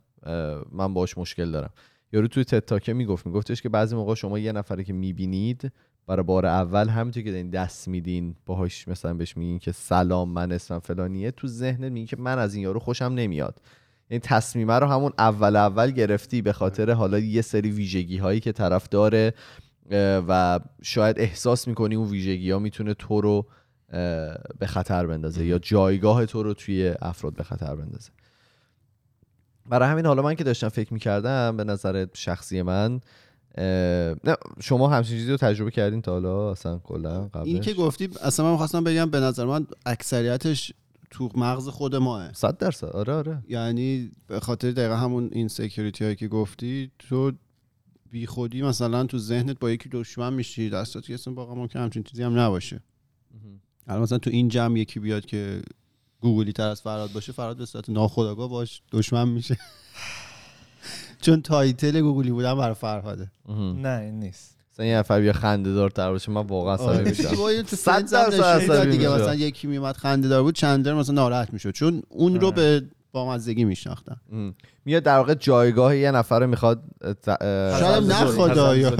Speaker 1: من باش مشکل دارم. یارو توی تتاکه می‌گفت میگفتش که بعضی موقع شما یه نفری که می‌بینید برای بار اول همینطور که دارین دست میدین باهاش مثلا بهش میگین که سلام من اسمم فلانیه تو ذهنت میگی که من از این یارو خوشم نمیاد. این تصمیمه رو همون اول اول گرفتی به خاطر حالا یه سری ویژگی هایی که طرف داره و شاید احساس می‌کنی اون ویژگی ها می‌تونه تو رو به خطر بندازه یا جایگاه تو رو توی افراد به خطر بندازه. برای همین حالا من که داشتم فکر می‌کردم به نظر شخصی من نه شما همچین چیزی رو تجربه کردین تا حالا؟ اصلا کلا قبلش؟
Speaker 2: این که گفتی اصلا من خواستم بگم به نظر من اکثریتش تو مغز خود ماه
Speaker 1: صد درصد. آره آره.
Speaker 2: یعنی به خاطر دقیقا همون insecurity هایی که گفتی تو بی خودی مثلا تو ذهنت با یکی دشمن میشی صورتی که اصلا واقعا ممکن همچین چیزی هم نباشه. الان مثلا تو این جمع یکی بیاد که گوگولی تر از فرهاد باشه فرهاد به صورت ناخودآگاه باش دشمن میشه چون تایتل گوگلی بودن برای فرهاده.
Speaker 3: نه این نیست
Speaker 1: مثلا یه نفر بیا خنده دار تر باشه من واقعا عصبی
Speaker 2: آره.
Speaker 1: میشم درصد
Speaker 2: دیگه. مثلا یکی میومد خنده دار بود چندر مثلا ناراحت می‌شد چون اون رو
Speaker 3: آره.
Speaker 2: به بامزدگی میشناختن
Speaker 1: ام. میاد در واقع جایگاه یه نفر رو می‌خواد
Speaker 2: شاید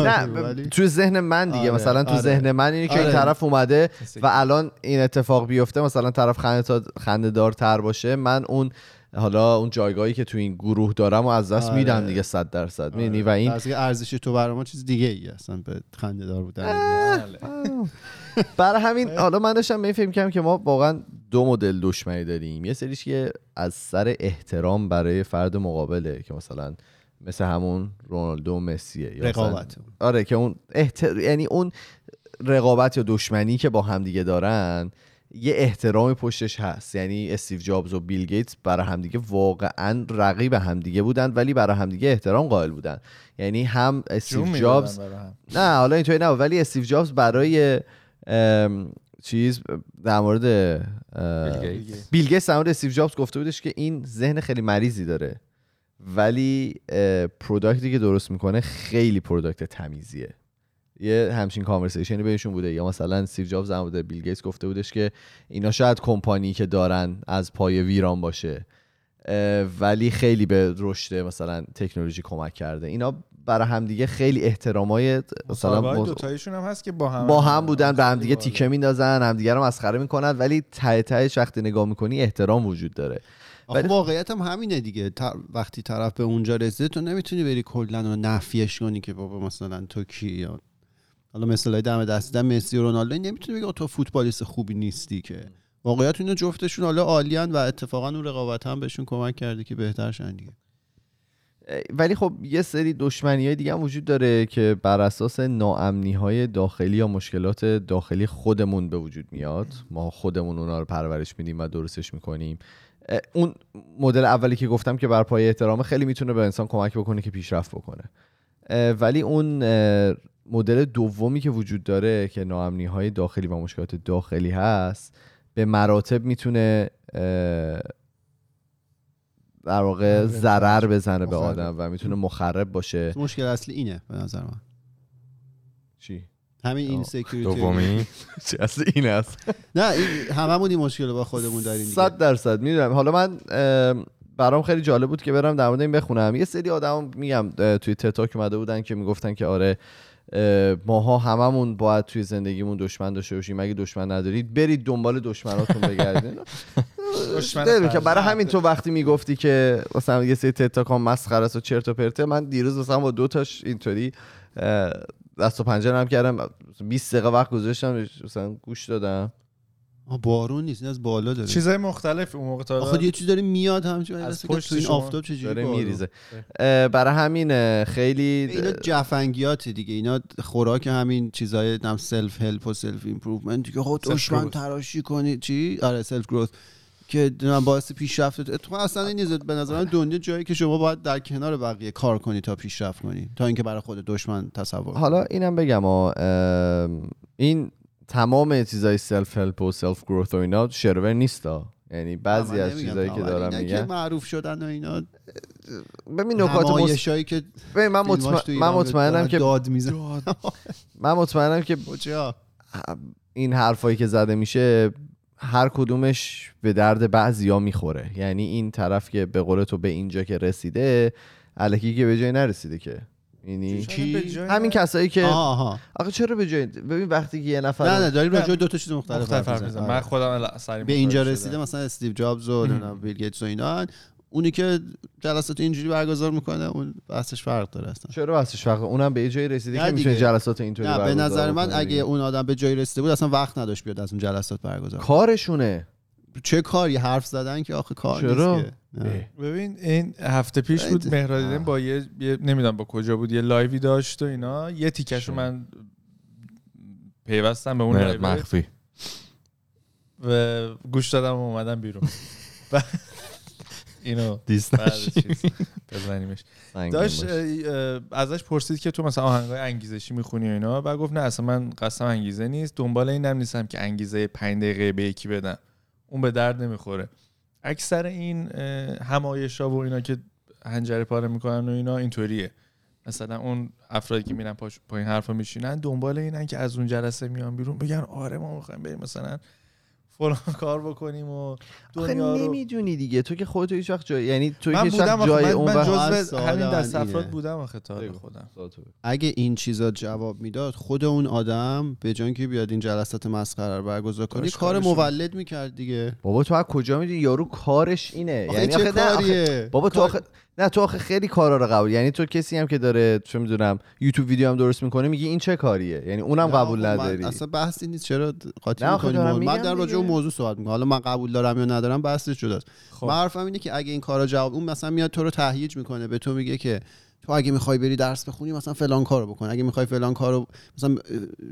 Speaker 1: نه
Speaker 2: ولی
Speaker 1: توی ذهن من دیگه
Speaker 2: آره،
Speaker 1: مثلا تو
Speaker 2: آره.
Speaker 1: ذهن من اینه که این
Speaker 2: آره.
Speaker 1: طرف اومده و الان این اتفاق بیفته مثلا طرف خنده خنده دار تر باشه من اون حالا اون جایگاهی که تو این گروه دارم و از دست
Speaker 2: آره.
Speaker 1: میدم دیگه صد درصد. می‌دونی؟ و این
Speaker 2: ارزش تو برای ما چیز دیگه ای اصلا به خنده دار بودن
Speaker 3: بله.
Speaker 1: برای همین حالا من داشتم به این فکر می‌کردم که ما واقعا دو مدل دشمنی داریم. یه سریش که از سر احترام برای فرد مقابله که مثلا مثل همون رونالدو مسیه یا
Speaker 2: رقابت
Speaker 1: آره که اون احتر... یعنی اون رقابت یا دشمنی که با همدیگه دارن یه احترامی پشتش هست. یعنی استیو جابز و بیل گیتس برای همدیگه واقعا رقیب همدیگه بودن ولی برای همدیگه احترام قائل بودن. یعنی هم استیو جابز. نه حالا اینطوری نه ولی استیو جابز برای ام، چیز در مورد
Speaker 4: بیل گیتس.
Speaker 1: در مورد استیو جابز گفته بودش که این ذهن خیلی مریضی داره. ولی product ی که درست می‌کنه خیلی product تمیزیه. یه همچین کانورسیشنی بینشون بوده. یا مثلا استیو جابز در مورد بیل گیتس گفته بودش که اینا شاید کمپانی که دارن از پای ویران باشه. ولی خیلی به رشد مثلا تکنولوژی کمک کرده. اینا برای همدیگه خیلی احترامای مثلا
Speaker 3: دوتایشون هم هست که با هم
Speaker 1: با هم بودن به هم دیگه
Speaker 3: باحاله.
Speaker 1: تیکه میندازن هم دیگه رو مسخره می‌کنن ولی ته تهش وقتی نگاه می‌کنی احترام وجود داره.
Speaker 2: آخه واقعیت هم همینه دیگه. تا- وقتی طرف به اونجا رسیده تو نمی‌تونی بری کلا رو نفیش کنی که بابا مثلا تو کی یا حالا مثلا دم دست دم مسی و رونالدو نمی‌تونی بگی آقا تو فوتبالیست خوبی نیستی که. واقعیت اینو جفتشون حالا عالیان و اتفاقا اون رقابت هم بهشون کمک کرده که بهتر شن دیگه
Speaker 1: ولی خب یه سری دشمنی های دیگه هم وجود داره که بر اساس ناامنی های داخلی یا مشکلات داخلی خودمون به وجود میاد. ما خودمون اونا رو پرورش میدیم و درستش می‌کنیم. اون مدل اولی که گفتم که بر پای احترامه خیلی می‌تونه به انسان کمک بکنه که پیشرفت بکنه. ولی اون مدل دومی که وجود داره که ناامنی های داخلی و مشکلات داخلی هست به مراتب می‌تونه در واقع ضرر بزنه به
Speaker 2: مخرب.
Speaker 1: آدم و می‌تونه مخرب باشه.
Speaker 2: مشکل اصلی اینه به نظر من.
Speaker 1: چی؟
Speaker 2: همین این سکیوریتی
Speaker 4: دومی؟
Speaker 1: چی اصل این است؟
Speaker 2: نه این هممون این مشکل با خودمون داریم دیگه.
Speaker 1: صد درصد می‌دونم. حالا من برام خیلی جالب بود که برم در مورد این بخونم. یه سری آدم میگم توی تتاک اومده بودن که می‌گفتن که آره ماها هممون باید توی زندگیمون دشمن داشته باشیم. اگه دشمن ندارید برید دنبال دشمناتون نمی‌دونم که. برای همین تو وقتی می‌گفتی که مثلا یه سری تتاک ها مسخره است و چرت و پرته من دیروز مثلا با دو تاش اینطوری دست و پنجه نرم کردم. 20 دقیقه وقت گذاشتم مثلا گوش دادم.
Speaker 2: بارون نیست این از بالا داره
Speaker 3: چیزای مختلف اون موقع تا
Speaker 2: آخه یه چیز داره میاد همچنین
Speaker 3: از
Speaker 2: پشت این آفتاب چجوری
Speaker 1: داره
Speaker 2: بارون؟
Speaker 1: میریزه برای همین خیلی
Speaker 2: اینا جفنگیات دیگه اینا خوراک همین چیزای نم سلف هلپ و سلف ایمپروومنت که خود دشمن. تراشی کنی چی آره سلف گروث که من باعث پیشرفت تو اصلا این نیست به نظر من دنیا جایی که شما باید در کنار بقیه کار کنی تا پیشرفت کنی تا اینکه برای خود دشمن تصور.
Speaker 1: حالا اینم بگم این تمام چیزای self help و self growth و اینا شرور نیستا. یعنی بعضی از چیزایی که دارم
Speaker 2: اینا که معروف شدن و اینا.
Speaker 1: ببین نکات.
Speaker 2: نمایشایی که
Speaker 1: ببین من, مطمئن... من مطمئنم که
Speaker 2: داد میزن
Speaker 1: من مطمئنم که این حرفایی که زده میشه هر کدومش به درد بعضیا می‌خوره. یعنی این طرف که به قول تو به اینجا که رسیده الکی که به جای نرسیده که. یعنی
Speaker 3: جای
Speaker 1: همین کسایی که
Speaker 2: آها
Speaker 1: آخه چرا به جای ببین وقتی که یه نفر
Speaker 2: نه نه داریم راجع به دو تا چیز مختلف
Speaker 3: مختلف
Speaker 2: حرف.
Speaker 3: می‌زنم. من
Speaker 2: آره.
Speaker 3: خودم سریع
Speaker 2: به اینجا رسیده. مثلا استیو جابز و بیل گیتس و اینا اونی که جلسات اینجوری برگزار می‌کنه اون بحثش فرق داره اصلا
Speaker 1: چرا بحثش فرق اونم به یه جایی رسیده که می‌تونه
Speaker 2: دیگه.
Speaker 1: جلسات اینطوری
Speaker 2: نه به
Speaker 1: برگزار
Speaker 2: نظر من اگه. اون آدم به جایی رسیده بود اصلا وقت نداشت بیاد از اون جلسات برگزار.
Speaker 1: کارشونه
Speaker 2: چه کاری حرف زدن که آخه کار
Speaker 1: چرا؟
Speaker 2: نیست.
Speaker 3: ببین این هفته پیش بود
Speaker 2: خیلی-
Speaker 3: مهراد دیدم با یه, یه نمی‌دونم با کجا بود یه لایوی داشت و اینا. یه تیکشو من پیوستم به اون لایو
Speaker 4: مخفی.
Speaker 3: و گوش دادم و اومدم بیرون. و اینو بزنیمش. داشت ازش پرسید که تو مثلا آهنگای انگیزشی می‌خونی و اینا؟ و گفت نه اصلا من قسم انگیزه نیست. دنبال اینم نیستم که انگیزه پنج دقیقه به یکی بدم. اون به درد نمی‌خوره. اکثر این همایش ها و اینا که هنجره پاره می‌کنن و اینا اینطوریه. مثلا اون افرادی که میرن پایین حرفا میشینن دنبال اینن که از اون جلسه میان بیرون بگن آره ما می‌خوایم بریم مثلا فلان کار بکنیم و دنیا رو
Speaker 1: نمی‌دونی دیگه. تو که خودت هیچ وقت جای یعنی تو که
Speaker 3: من
Speaker 1: هیچ
Speaker 3: بودم
Speaker 1: جای
Speaker 3: من,
Speaker 1: اون
Speaker 3: من
Speaker 1: وقت-
Speaker 3: جزو
Speaker 2: سوال
Speaker 3: همین دست افراد. بودم آخه تا. خودم.
Speaker 2: اگه این چیزا جواب می‌داد خود اون آدم به جای که بیاد این جلسات مسخره رو برگزار کنه کار. مولد می‌کرد دیگه.
Speaker 1: بابا تو از کجا می‌دونی؟ یارو کارش اینه. یعنی آخه بابا تو آخه نه تو آخه خیلی کارا رو قبول یعنی تو کسی هم که داره چه می‌دونم یوتیوب ویدیو هم درست می‌کنه میگی این چه کاریه؟ یعنی اونم قبول نداری.
Speaker 2: اصلا بحثی نیست چرا قاطی
Speaker 1: دارم
Speaker 2: من در راجع به
Speaker 1: دیگه.
Speaker 2: موضوع صحبت می‌کنم. حالا من قبول دارم یا ندارم بحثش جداست.
Speaker 3: خب.
Speaker 2: من حرفم اینه که اگه این کارا جواب اون مثلا میاد تو رو تهییج می‌کنه به تو میگه که تو اگه می‌خوای بری درس بخونی مثلا فلان کارو بکن. اگه می‌خوای فلان کارو مثلا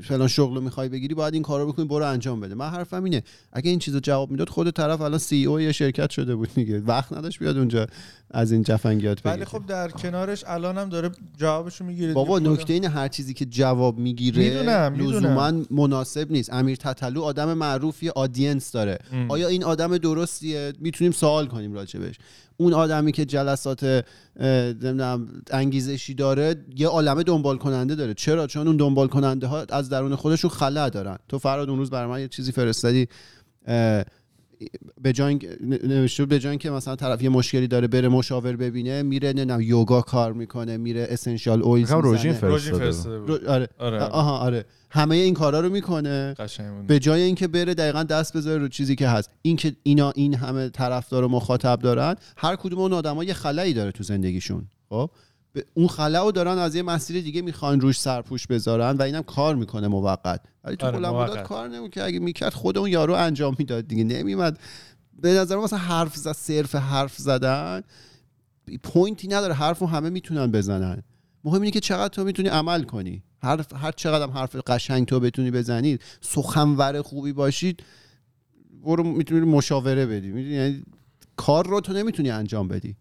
Speaker 2: فلان شغل رو می‌خوای بگیری باید این کارو بکنی برو انجام بده. من حرفم اینه اگه این چیزو جواب می‌داد خود طرف الان سی او یه شرکت شده بود دیگه. وقت نداشت بیاد اونجا از این جفنگیات بگه
Speaker 3: ولی خب در کنارش الان هم داره جوابشو می‌گیره
Speaker 2: بابا. نکته این هر چیزی که جواب می‌گیره
Speaker 3: می‌دونم.
Speaker 2: لزوما مناسب نیست. امیر تتلو آدم معروفی آدینس داره.
Speaker 3: ام.
Speaker 2: آیا این آدم درستیه؟ می‌تونیم سوال کنیم راجبش اون آدمی که جلسات انگیزشی داره یه عالمه دنبال کننده داره. چرا؟ چون اون دنبال کننده ها از درون خودشون خلا دارن. تو فراد اون روز برای من یه چیزی فرستادی. به جای اینکه- نوشته بود به جای اینکه مثلا طرف یه مشکلی داره بره مشاور ببینه میره نمی‌دونم یوگا کار می‌کنه میره اسنشال اویل
Speaker 1: میگم روژین فرستاده
Speaker 3: بود.
Speaker 2: آره.
Speaker 3: آره.
Speaker 2: آها آره. همه این کارا رو می‌کنه. به جای اینکه بره دقیقا دست بذاره رو چیزی که هست. این که اینا این همه طرفدار و مخاطب دارن هر کدوم اون آدما یه خلایی داره تو زندگیشون. خب؟ اون خلا رو دارن از یه مسیر دیگه می‌خوان روش سرپوش بذارن و اینم کار می‌کنه موقت. ولی تو
Speaker 3: آره،
Speaker 2: بلند
Speaker 3: موقت.
Speaker 2: مدت کار نمی‌کنه اگه می‌کرد خود اون یارو انجام می‌داد دیگه. نمیمد به نظر مثلا حرف زد صرف حرف زدن پوینتی نداره. حرف رو همه می‌تونن بزنن. مهم اینه که چقدر تو می‌تونی عمل کنی. هر هر چقدر هم حرف قشنگ تو بتونی بزنی سخنور خوبی باشید برو می‌تونی مشاوره بدی. می‌دونی؟ یعنی کار رو تو نمی‌تونی انجام بدی.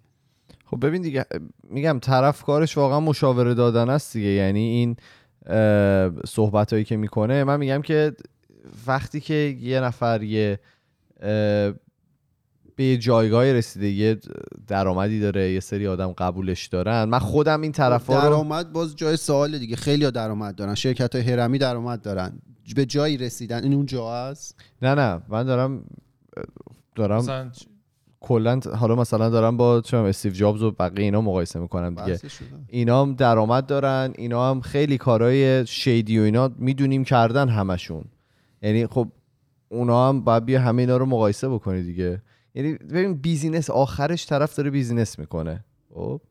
Speaker 1: خب ببین دیگه میگم طرف کارش واقعا مشاوره دادن است دیگه. یعنی این صحبت هایی که می‌کنه من میگم که وقتی که یه نفر یه به یه جایگاه رسیده یه درآمدی داره یه سری آدم قبولش دارن من خودم این طرفا رو
Speaker 2: درآمد باز جای سوال دیگه. خیلی ها درآمد دارن. شرکت های هرمی درآمد دارن. به جایی رسیدن. این اون جا هست؟
Speaker 1: نه نه. من دارم دارم کلا حالا مثلا دارم با می‌دونم استیو جابز و بقیه اینا مقایسه می‌کنم دیگه. اینا هم درآمد دارن اینا هم خیلی کارهای شیدی و اینا می‌دونیم کردن همشون. یعنی خب اونا هم باید بیا همه اینا رو مقایسه بکنی دیگه. یعنی ببین business آخرش طرف داره business می‌کنه. خب؟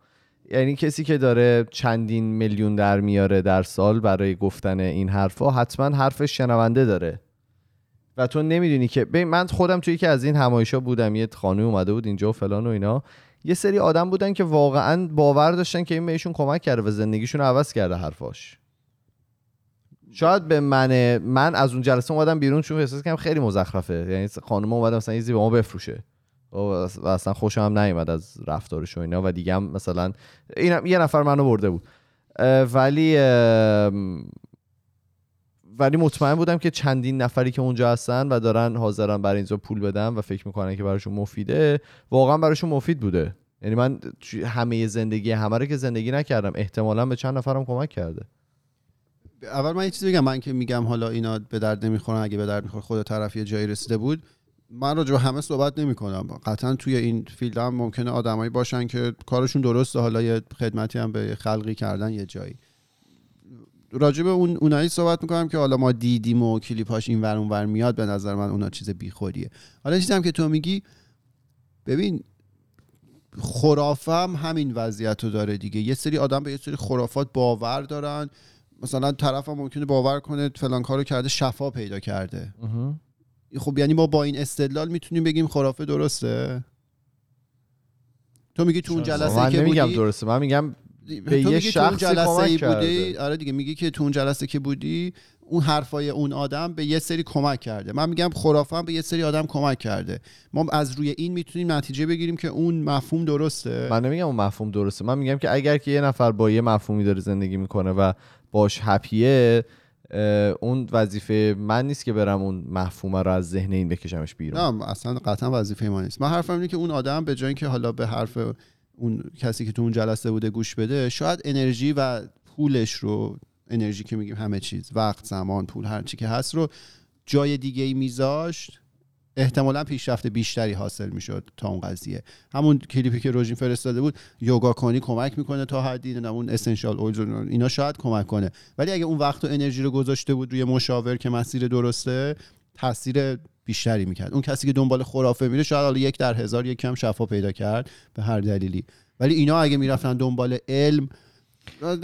Speaker 1: یعنی کسی که داره چندین میلیون در میاره در سال برای گفتن این حرفا حتما حرفش شنونده داره. و تو نمی‌دونی که ببین من خودم توی یکی از این همایشا بودم. یه خانم اومده بود اینجا و فلان و اینا. یه سری آدم بودن که واقعا باور داشتن که این بهشون کمک کرده و زندگیشون عوض کرده حرفاش. شاید به من من از اون جلسه اومدم بیرون چون احساس کردم خیلی مزخرفه. یعنی خانم اومده مثلا یه به ما بفروشه. و اصلا خوشم هم نیومد از رفتارش و اینا و دیگه هم مثلا این یه نفر منو برده بود. ولی ولی مطمئن بودم که چندین نفری که اونجا هستن و دارن حاضرن برای اینجا پول بدن و فکر می‌کنن که براشون مفیده واقعا براشون مفید بوده. یعنی من همه زندگی همه رو که زندگی نکردم احتمالا به چند نفرم کمک کرده.
Speaker 2: اول من یه چیزی بگم من که میگم حالا اینا به درد نمی‌خورن اگه به درد می‌خوره خود طرف یه جایی رسیده بود من راجع همه صحبت نمی کنم قطعا توی این فیلد هم ممکنه آدمایی باشن که کارشون درسته حالا یه خدمتی هم به خلقی کردن یه جایی. راجع به اون اونایی صحبت می‌کنم که حالا ما دیدیم و کلیپاش این ور اون ور میاد به نظر من اونا چیز بیخوریه. حالا چیزی هم که تو میگی ببین خرافه هم همین وضعیت رو داره دیگه. یه سری آدم به یه سری خرافات باور دارن. مثلا طرف هم ممکنه باور کنه فلان کارو کرده شفا پیدا کرده. خب یعنی ما با این استدلال می‌تونیم بگیم خرافه درسته؟ تو میگی تو اون. جلسه
Speaker 1: من
Speaker 2: که
Speaker 1: نمیگم
Speaker 2: بودی
Speaker 1: درسته. من میگم
Speaker 2: تو
Speaker 1: به یه
Speaker 2: میگی تو اون
Speaker 1: شخصی
Speaker 2: جلسه ای
Speaker 1: کرده.
Speaker 2: بودی آره دیگه میگی که تو اون جلسه که بودی اون حرفای اون آدم به یه سری کمک کرده. من میگم خرافه به یه سری آدم کمک کرده. ما از روی این می‌تونیم نتیجه بگیریم که اون مفهوم درسته.
Speaker 1: من نمیگم اون مفهوم درسته. من میگم که اگر که یه نفر با یه مفهومی داره زندگی می‌کنه و باش هپیه اون وظیفه من نیست که برم اون مفهوم رو از ذهن این بکشمش بیرون.
Speaker 2: نه اصلا قطعا وظیفه ما نیست. من حرفم اینه که اون آدم به جای اینکه حالا به حرف اون کسی که تو اون جلسه بوده گوش بده شاید انرژی و پولش رو انرژی که میگیم همه چیز وقت زمان پول هر چی که هست رو جای دیگه ای میذاشت احتمالا پیشرفت بیشتری حاصل می‌شد تا اون قضیه. همون کلیپی که روژین فرستاده بود یوگا کنی کمک می‌کنه تا حدی اون essential oils اینا شاید کمک کنه. ولی اگه اون وقت و انرژی رو گذاشته بود روی مشاور که مسیر درسته تاثیر بیشتری می‌کرد. اون کسی که دنبال خرافه میره شاید حالا یک در هزار یک کم شفا پیدا کرد به هر دلیلی. ولی اینا اگه می‌رفتن دنبال علم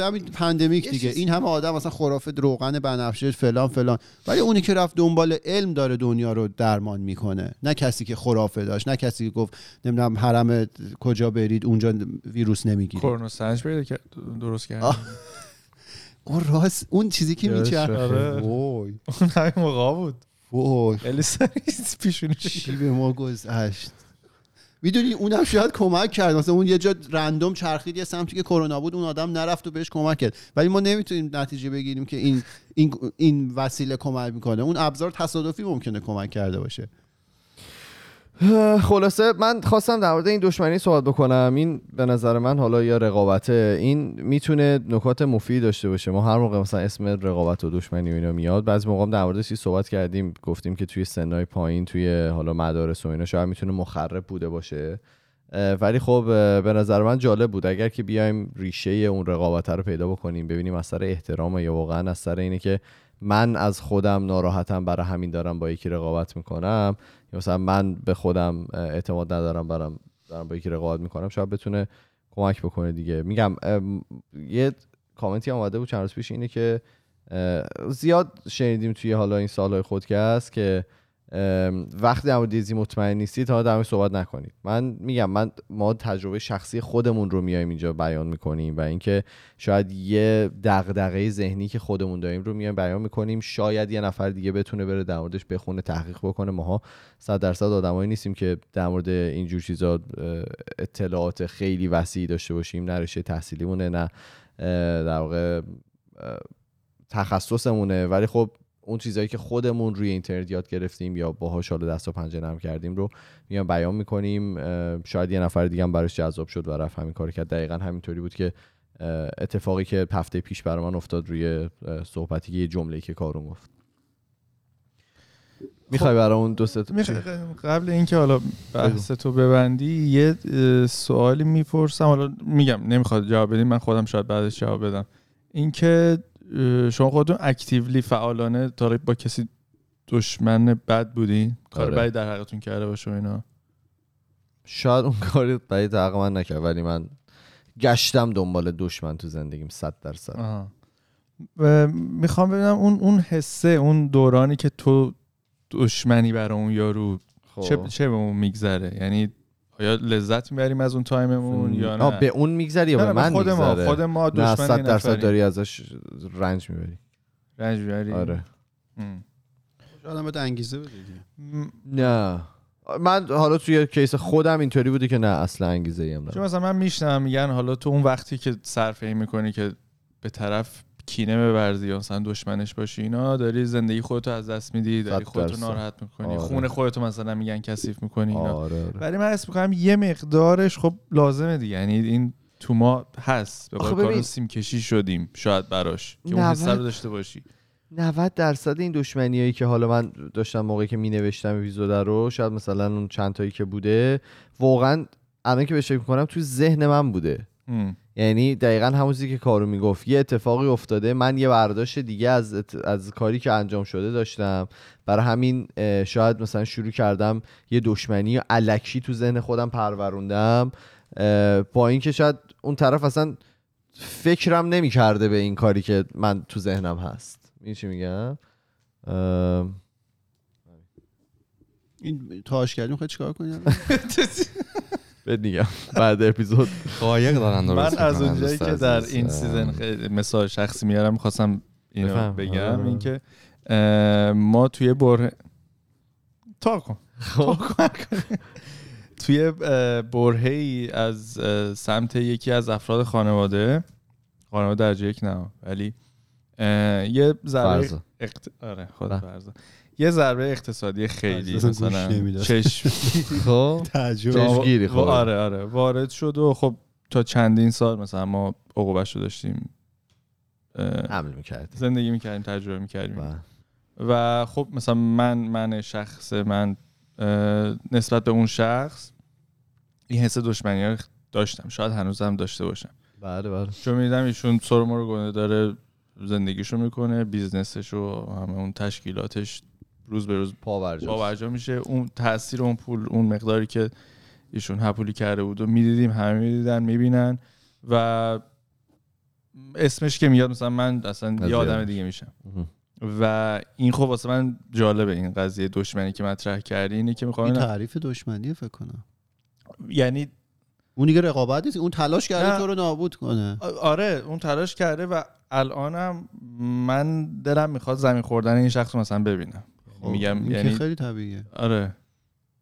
Speaker 2: همین pandemic دیگه. این همه آدم مثلا خرافه روغن بنفشه فلان فلان. ولی اونی که رفت دنبال علم داره دنیا رو درمان می‌کنه. نه کسی که خرافه داشت نه کسی که گفت نمی‌دونم حرم کجا برید اونجا ویروس نمی‌گیرید.
Speaker 3: کرونا سنج پیدا کرد درست کرد.
Speaker 2: اون راست اون چیزی که میچرخه.
Speaker 3: آره.
Speaker 2: وای.
Speaker 3: اون همین موقع بود.
Speaker 2: وای.
Speaker 3: خیلی سریع پیشونی
Speaker 2: چی به ما گذشت. می‌دونی اونم شاید کمک کرد. مثلا اون یه جا رندوم چرخید یه سمتی که کرونا بود اون آدم نرفت و بهش کمک کرد. ولی ما نمی‌تونیم نتیجه بگیریم که این این این وسیله کمک می‌کنه. اون ابزار تصادفی ممکنه کمک کرده باشه.
Speaker 1: خلاصه من خواستم در مورد این دشمنی صحبت بکنم. این به نظر من حالا یا رقابته این می‌تونه نکات مفید داشته باشه. ما هر موقع مثلا اسم رقابت و دشمنی و اینا میاد بعضی موقع در موردش صحبت کردیم. گفتیم که توی سنای پایین توی حالا مدارس و اینا شاید می‌تونه مخرب بوده باشه. ولی خب به نظر من جالب بود. اگر که بیایم ریشه اون رقابت رو پیدا بکنیم ببینیم از سر احترام یا واقعا از سر اینه که من از خودم ناراحتم برای همین دارم با یکی رقابت می‌کنم. مثلا من به خودم اعتماد ندارم برام دارم با یکی رقابت می‌کنم شاید بتونه کمک بکنه دیگه. میگم یه کامنتی آمده بود چند روز پیش اینه که زیاد شنیدیم توی حالا این سالهای خودکست که وقتی در مورد مطمئن نیستید تا در صحبت نکنید. من میگم من ما تجربه شخصی خودمون رو میایم اینجا بیان می‌کنیم و اینکه شاید یه دغدغه ذهنی که خودمون داریم رو میایم بیان می‌کنیم. شاید یه نفر دیگه بتونه بره در موردش بخونه تحقیق بکنه. ماها صد درصد آدمایی نیستیم که در مورد اینجور چیزا اطلاعات خیلی وسیعی داشته باشیم. نه رشته تحصیلیمونه نه در واقع تخصصمونه. ولی خب اون چیزهایی که خودمون روی اینترنت یاد گرفتیم یا باهاش حالا دست و پنجه نرم کردیم رو میان بیان می‌کنیم. شاید یه نفر دیگه هم براش جذاب شد و رفت همین کار کرد. دقیقا همینطوری بود که اتفاقی که هفته پیش برای من افتاد روی صحبتی که یه جمله که کارون گفت. می‌خوای برای اون دوست
Speaker 3: قبل اینکه حالا بحث تو ببندی یه سوالی می‌پرسم. حالا میگم نمی‌خواد جواب بدیم من خودم شاید بعدش جواب بدم. اینکه شما خودتون اکتیولی فعالانه تا با کسی دشمن بد بودین؟ کار آره. بدی در حقتون کرده باشه اینا؟
Speaker 1: شاید اون کاری بدی در من نکرد ولی من گشتم دنبال دشمن تو زندگیم صد درصد.
Speaker 3: می‌خوام ببینم اون اون حسه اون دورانی که تو دشمنی برای اون یارو خب. چه چه به اون میگذره؟ یعنی آیا لذت می‌بریم از اون تایممون یا نه؟
Speaker 1: به اون میگذری یا به من
Speaker 3: خود ما خود ما
Speaker 1: دشمن 100 درصد داری ازش رنج می‌بری.
Speaker 3: رنج می‌بری؟
Speaker 1: آره.
Speaker 2: آدم باید انگیزه بده
Speaker 1: نه. من حالا توی کیس خودم اینطوری بودی که نه اصلا انگیزه ایم
Speaker 3: چون مثلا من میشنم میگن حالا تو اون وقتی که صرفه می‌کنی که به طرف کینه ببرزی یا مثلا دشمنش باشی اینا داری زندگی خودتو از دست میدی داری خودتو ناراحت می‌کنی آره. خون خودتو مثلا میگن کثیف می‌کنی اینا.
Speaker 1: آره آره.
Speaker 3: ولی من اسم می‌کنم یه مقدارش خب لازمه دیگه. یعنی این تو ما هست. به کار سیم کشی شدیم شاید براش که اون حس رو داشته باشی.
Speaker 1: 90 درصد این دشمنیایی که حالا من داشتم موقعی که می نوشتم اپیزود رو شاید مثلا اون چند تایی که بوده واقعا الان که بهش فکر می‌کنم تو ذهن من بوده. یعنی دقیقا همون چیزی که کارو می‌گفت. یه اتفاقی افتاده. من یه برداشت دیگه از, از کاری که انجام شده داشتم. برای همین شاید مثلا شروع کردم یه دشمنی علکی تو ذهن خودم پروروندم. با اینکه شاید اون طرف اصلا فکرم نمی‌کرده به این کاری که من تو ذهنم هست. این چی میگم؟
Speaker 2: این تاش کردیم. خواهد چیکار کنیم؟
Speaker 1: بهت بعد اپیزود.
Speaker 4: قایق دارن
Speaker 3: من از اونجایی که در این سیزن خیلی مثال شخصی میارم خواستم اینو بگم آره. اینکه ما توی بره تا کن. خب. توی برهه ای از سمت یکی از افراد خانواده خانواده در یک نه ولی یه ضربه اقت... آره خدا فرضا یه ضربه اقتصادی خیلی مثلا چشم
Speaker 1: خب؟ چشمگیری خب.
Speaker 3: آره آره. وارد شد و خب تا چندین سال مثلا ما عقوبش رو داشتیم
Speaker 1: حمل می‌کردیم.
Speaker 3: زندگی می‌کردیم تجربه می‌کردیم. بله. و خب مثلا من من شخص من نسبت به اون شخص این حس دشمنی رو داشتم. شاید هنوزم داشته باشم.
Speaker 1: بله بله.
Speaker 3: چون میدم ایشون سر رو گنده داره زندگیشو می‌کنه بیزنسش و همه اون تشکیلاتش روز به روز پاورجا میشه. اون تاثیر اون پول اون مقداری که ایشون هپولی کرده بود و می‌دیدیم همه می‌دیدن می‌بینن و اسمش که میاد مثلا من اصلا یه آدم دیگه میشم و این خب واسه من جالبه این قضیه دشمنی که مطرح کردی. اینه که می‌خوام
Speaker 2: این تعریف دشمنی فکر کنم.
Speaker 3: یعنی
Speaker 2: اون دیگه رقابت نیست. اون تلاش کرده تو رو نابود کنه.
Speaker 3: آره اون تلاش کرده و الانم من دلم می‌خواد زمین خوردن این شخص مثلا ببینم. خب، میگم یعنی
Speaker 2: خیلی طبیعیه.
Speaker 3: آره.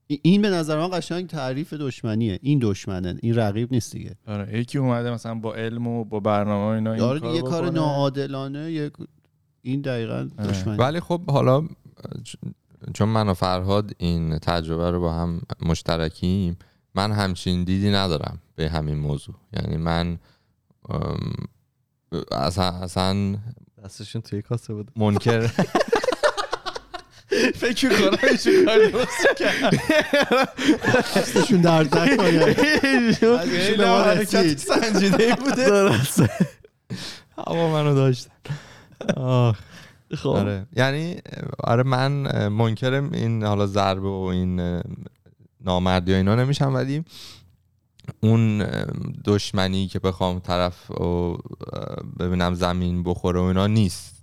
Speaker 2: این به نظر من قشنگ تعریف دشمنیه. این دشمنه این رقیب نیست دیگه.
Speaker 3: آره یکی اومده مثلا با علم و با برنامه اینا این
Speaker 2: آره یه کار ناعادلانه یک این دقیقا آره. دشمنی
Speaker 4: ولی خب حالا چون من و فرهاد این تجربه رو با هم مشترکیم من همچین دیدی ندارم به همین موضوع. یعنی من اصلا, اصلا
Speaker 1: دستشون توی کاسه بود.
Speaker 4: منکر
Speaker 3: فکر کنم ایشون کار درست کرد.
Speaker 2: دستشون درد نکنه
Speaker 3: خیلی حرکت. سنجیده بوده.
Speaker 4: هوا منو داشتن
Speaker 1: خب.
Speaker 4: آره. یعنی آره من منکر این حالا ضربه و این نامردی و اینا نمیشم ولی اون دشمنی که بخوام طرف و ببینم زمین بخوره و اینا نیست.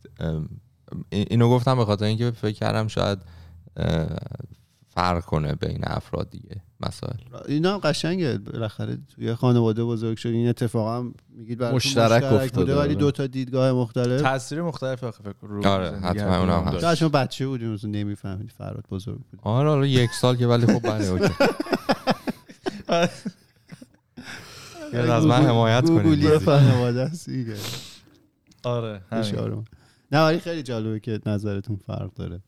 Speaker 4: اینو گفتم به خاطر اینکه فکر کردم شاید فرق کنه بین افراد دیگه مسائل
Speaker 2: اینا هم قشنگه بالاخره توی خانواده بزرگ شد این اتفاق هم میگید
Speaker 1: مشترک
Speaker 2: مشترک بوده ولی
Speaker 1: آره.
Speaker 2: دو تا دیدگاه مختلف
Speaker 3: تاثیر مختلف آخه فکر رو
Speaker 4: آره، حتما اونم
Speaker 3: کدوم
Speaker 4: هست.
Speaker 3: داشت.
Speaker 2: چون بچه بودیم اصلا نمی‌فهمید فراد بزرگ بود
Speaker 4: آره حالا یک سال که ولی خب بله اوکی از من حمایت
Speaker 2: گوگلی
Speaker 4: کنید
Speaker 2: خانواده است دیگه.
Speaker 3: آره.
Speaker 2: نه ولی خیلی جالبه که نظرتون فرق داره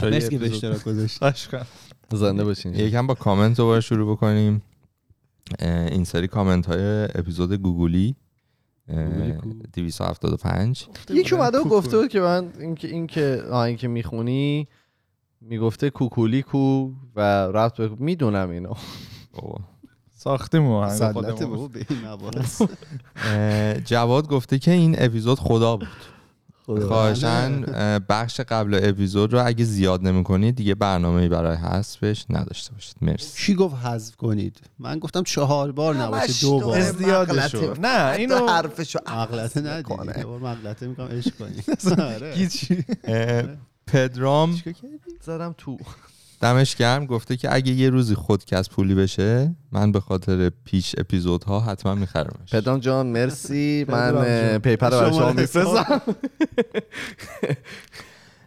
Speaker 3: شاید
Speaker 2: مرسی
Speaker 3: یه
Speaker 2: که به
Speaker 3: اپیزود-
Speaker 2: اشتراک.
Speaker 1: زنده باشین
Speaker 4: یکم با کامنت رو باید شروع بکنیم این سری کامنت های اپیزود گوگلی
Speaker 2: گوگلی کو.
Speaker 4: 275
Speaker 1: یکی اومده و. گفته بود که من اینکه این که آه این که می‌خونی می‌گفته کوکولی کو و رفت به می‌دونم اینو.
Speaker 3: ساختیم آهنگ خودمون
Speaker 2: به این
Speaker 4: جواد گفته که این اپیزود خدا بود. خواهشن اه، بخش قبل اپیزود رو اگه زیاد نمی کنید دیگه برنامه برای حذفش نداشته باشید. مرسی.
Speaker 2: کی گفت حذف کنید؟ من گفتم چهار بار نباشه دو بار.
Speaker 3: ازدیادشو نه اینو
Speaker 1: حرفشو
Speaker 2: مغلطه ندید بار مغلطه می‌کنم عشق کنید آره.
Speaker 4: پدرام
Speaker 1: زدم تو.
Speaker 4: دمش گرم. گفته که اگه یه روزی خودکست پولی بشه من به خاطر پیش اپیزودها حتما میخرمش
Speaker 1: پدرام جان مرسی. من پیپر رو شما میفرستم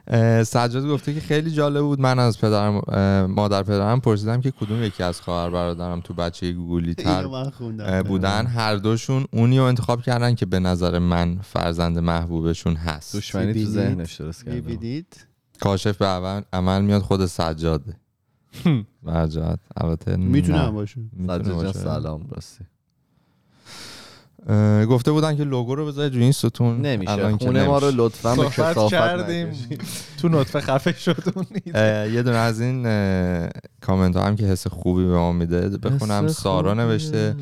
Speaker 4: اه، سجاد گفته که خیلی جالب بود. من از پدرم مادر پدرم پرسیدم که کدوم یکی از خواهر برادرم تو بچه گوگلی تر بودن. هر دوشون اونی رو انتخاب کردن که به نظر من فرزند محبوبشون هست.
Speaker 1: دشمنی تو؟ ذهنش درست کرده
Speaker 2: می‌بینید
Speaker 4: کاشف به عمل, عمل میاد خود سجاده برجاد البته نه.
Speaker 2: می‌تونم باشه
Speaker 4: می‌تونه
Speaker 1: سجاد. سلام راستی
Speaker 4: گفته بودن که لوگو رو بذارید روی این ستون
Speaker 1: نمیشه خونه ما رو. لطفا به کسافت
Speaker 3: کردیم. تو نطفه خفه شد اون ایده.
Speaker 4: اه، یه دونه از این کامنت ها هم که حس خوبی به ما میده بخونم سارا. نوشته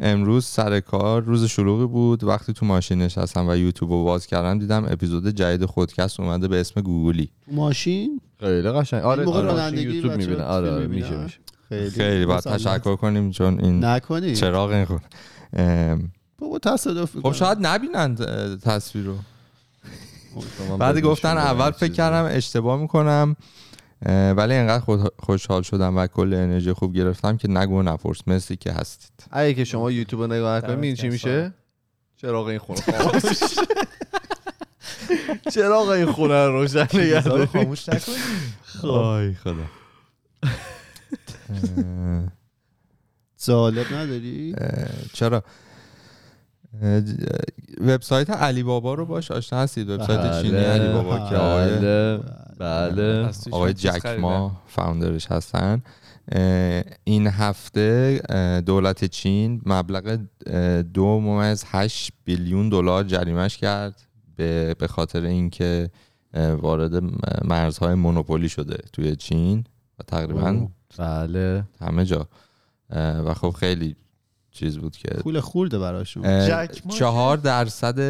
Speaker 4: امروز سر کار روز شلوغی بود. وقتی تو ماشین نشستم و یوتیوب رو باز کردم دیدم اپیزود جدید خودکست اومده به اسم گوگلی
Speaker 2: تو ماشین؟
Speaker 1: خیلی قشنگ. آره آره، یوتیوب می‌بینه. آره آره؟ میشه میشه
Speaker 2: خیلی.
Speaker 4: خیلی باید. تشکر کنیم چون این
Speaker 2: نکنید
Speaker 4: چراغ این خود
Speaker 2: بابا تصادف
Speaker 4: خب. شاید نبینند تصویر رو.
Speaker 1: شما
Speaker 4: بعد گفتن اول فکر. کردم اشتباه می‌کنم. ولی انقدر خود- خوشحال شدم و کل انرژی خوب گرفتم که نگو و نپرس. مرسی که هستید.
Speaker 1: اگه که شما یوتیوب رو نگاه نکنید می‌دونی چی میشه؟ چراغ این خونه خاموش چراغ این خونه رو روشن نگه.
Speaker 3: خاموش نکنی؟
Speaker 4: آی خدا.
Speaker 2: جالب نداری؟
Speaker 4: چرا؟ وبسایت علی بابا رو باش آشنا هستید. وبسایت
Speaker 1: بله،
Speaker 4: چینی علی بابا که آقای
Speaker 1: بله.
Speaker 3: توش
Speaker 4: آقای
Speaker 3: هم چیز
Speaker 4: جک
Speaker 3: خریدن.
Speaker 4: ما فاوندرش هستن. این هفته دولت چین مبلغ دو ممیز هشت بیلیون دلار جریمش کرد به خاطر اینکه وارد مرزهای مونوپولی شده توی چین و تقریبا
Speaker 1: بله.
Speaker 4: همه جا. و خب خیلی چیز بود که
Speaker 2: پول خورده براشون.
Speaker 4: چهار درصد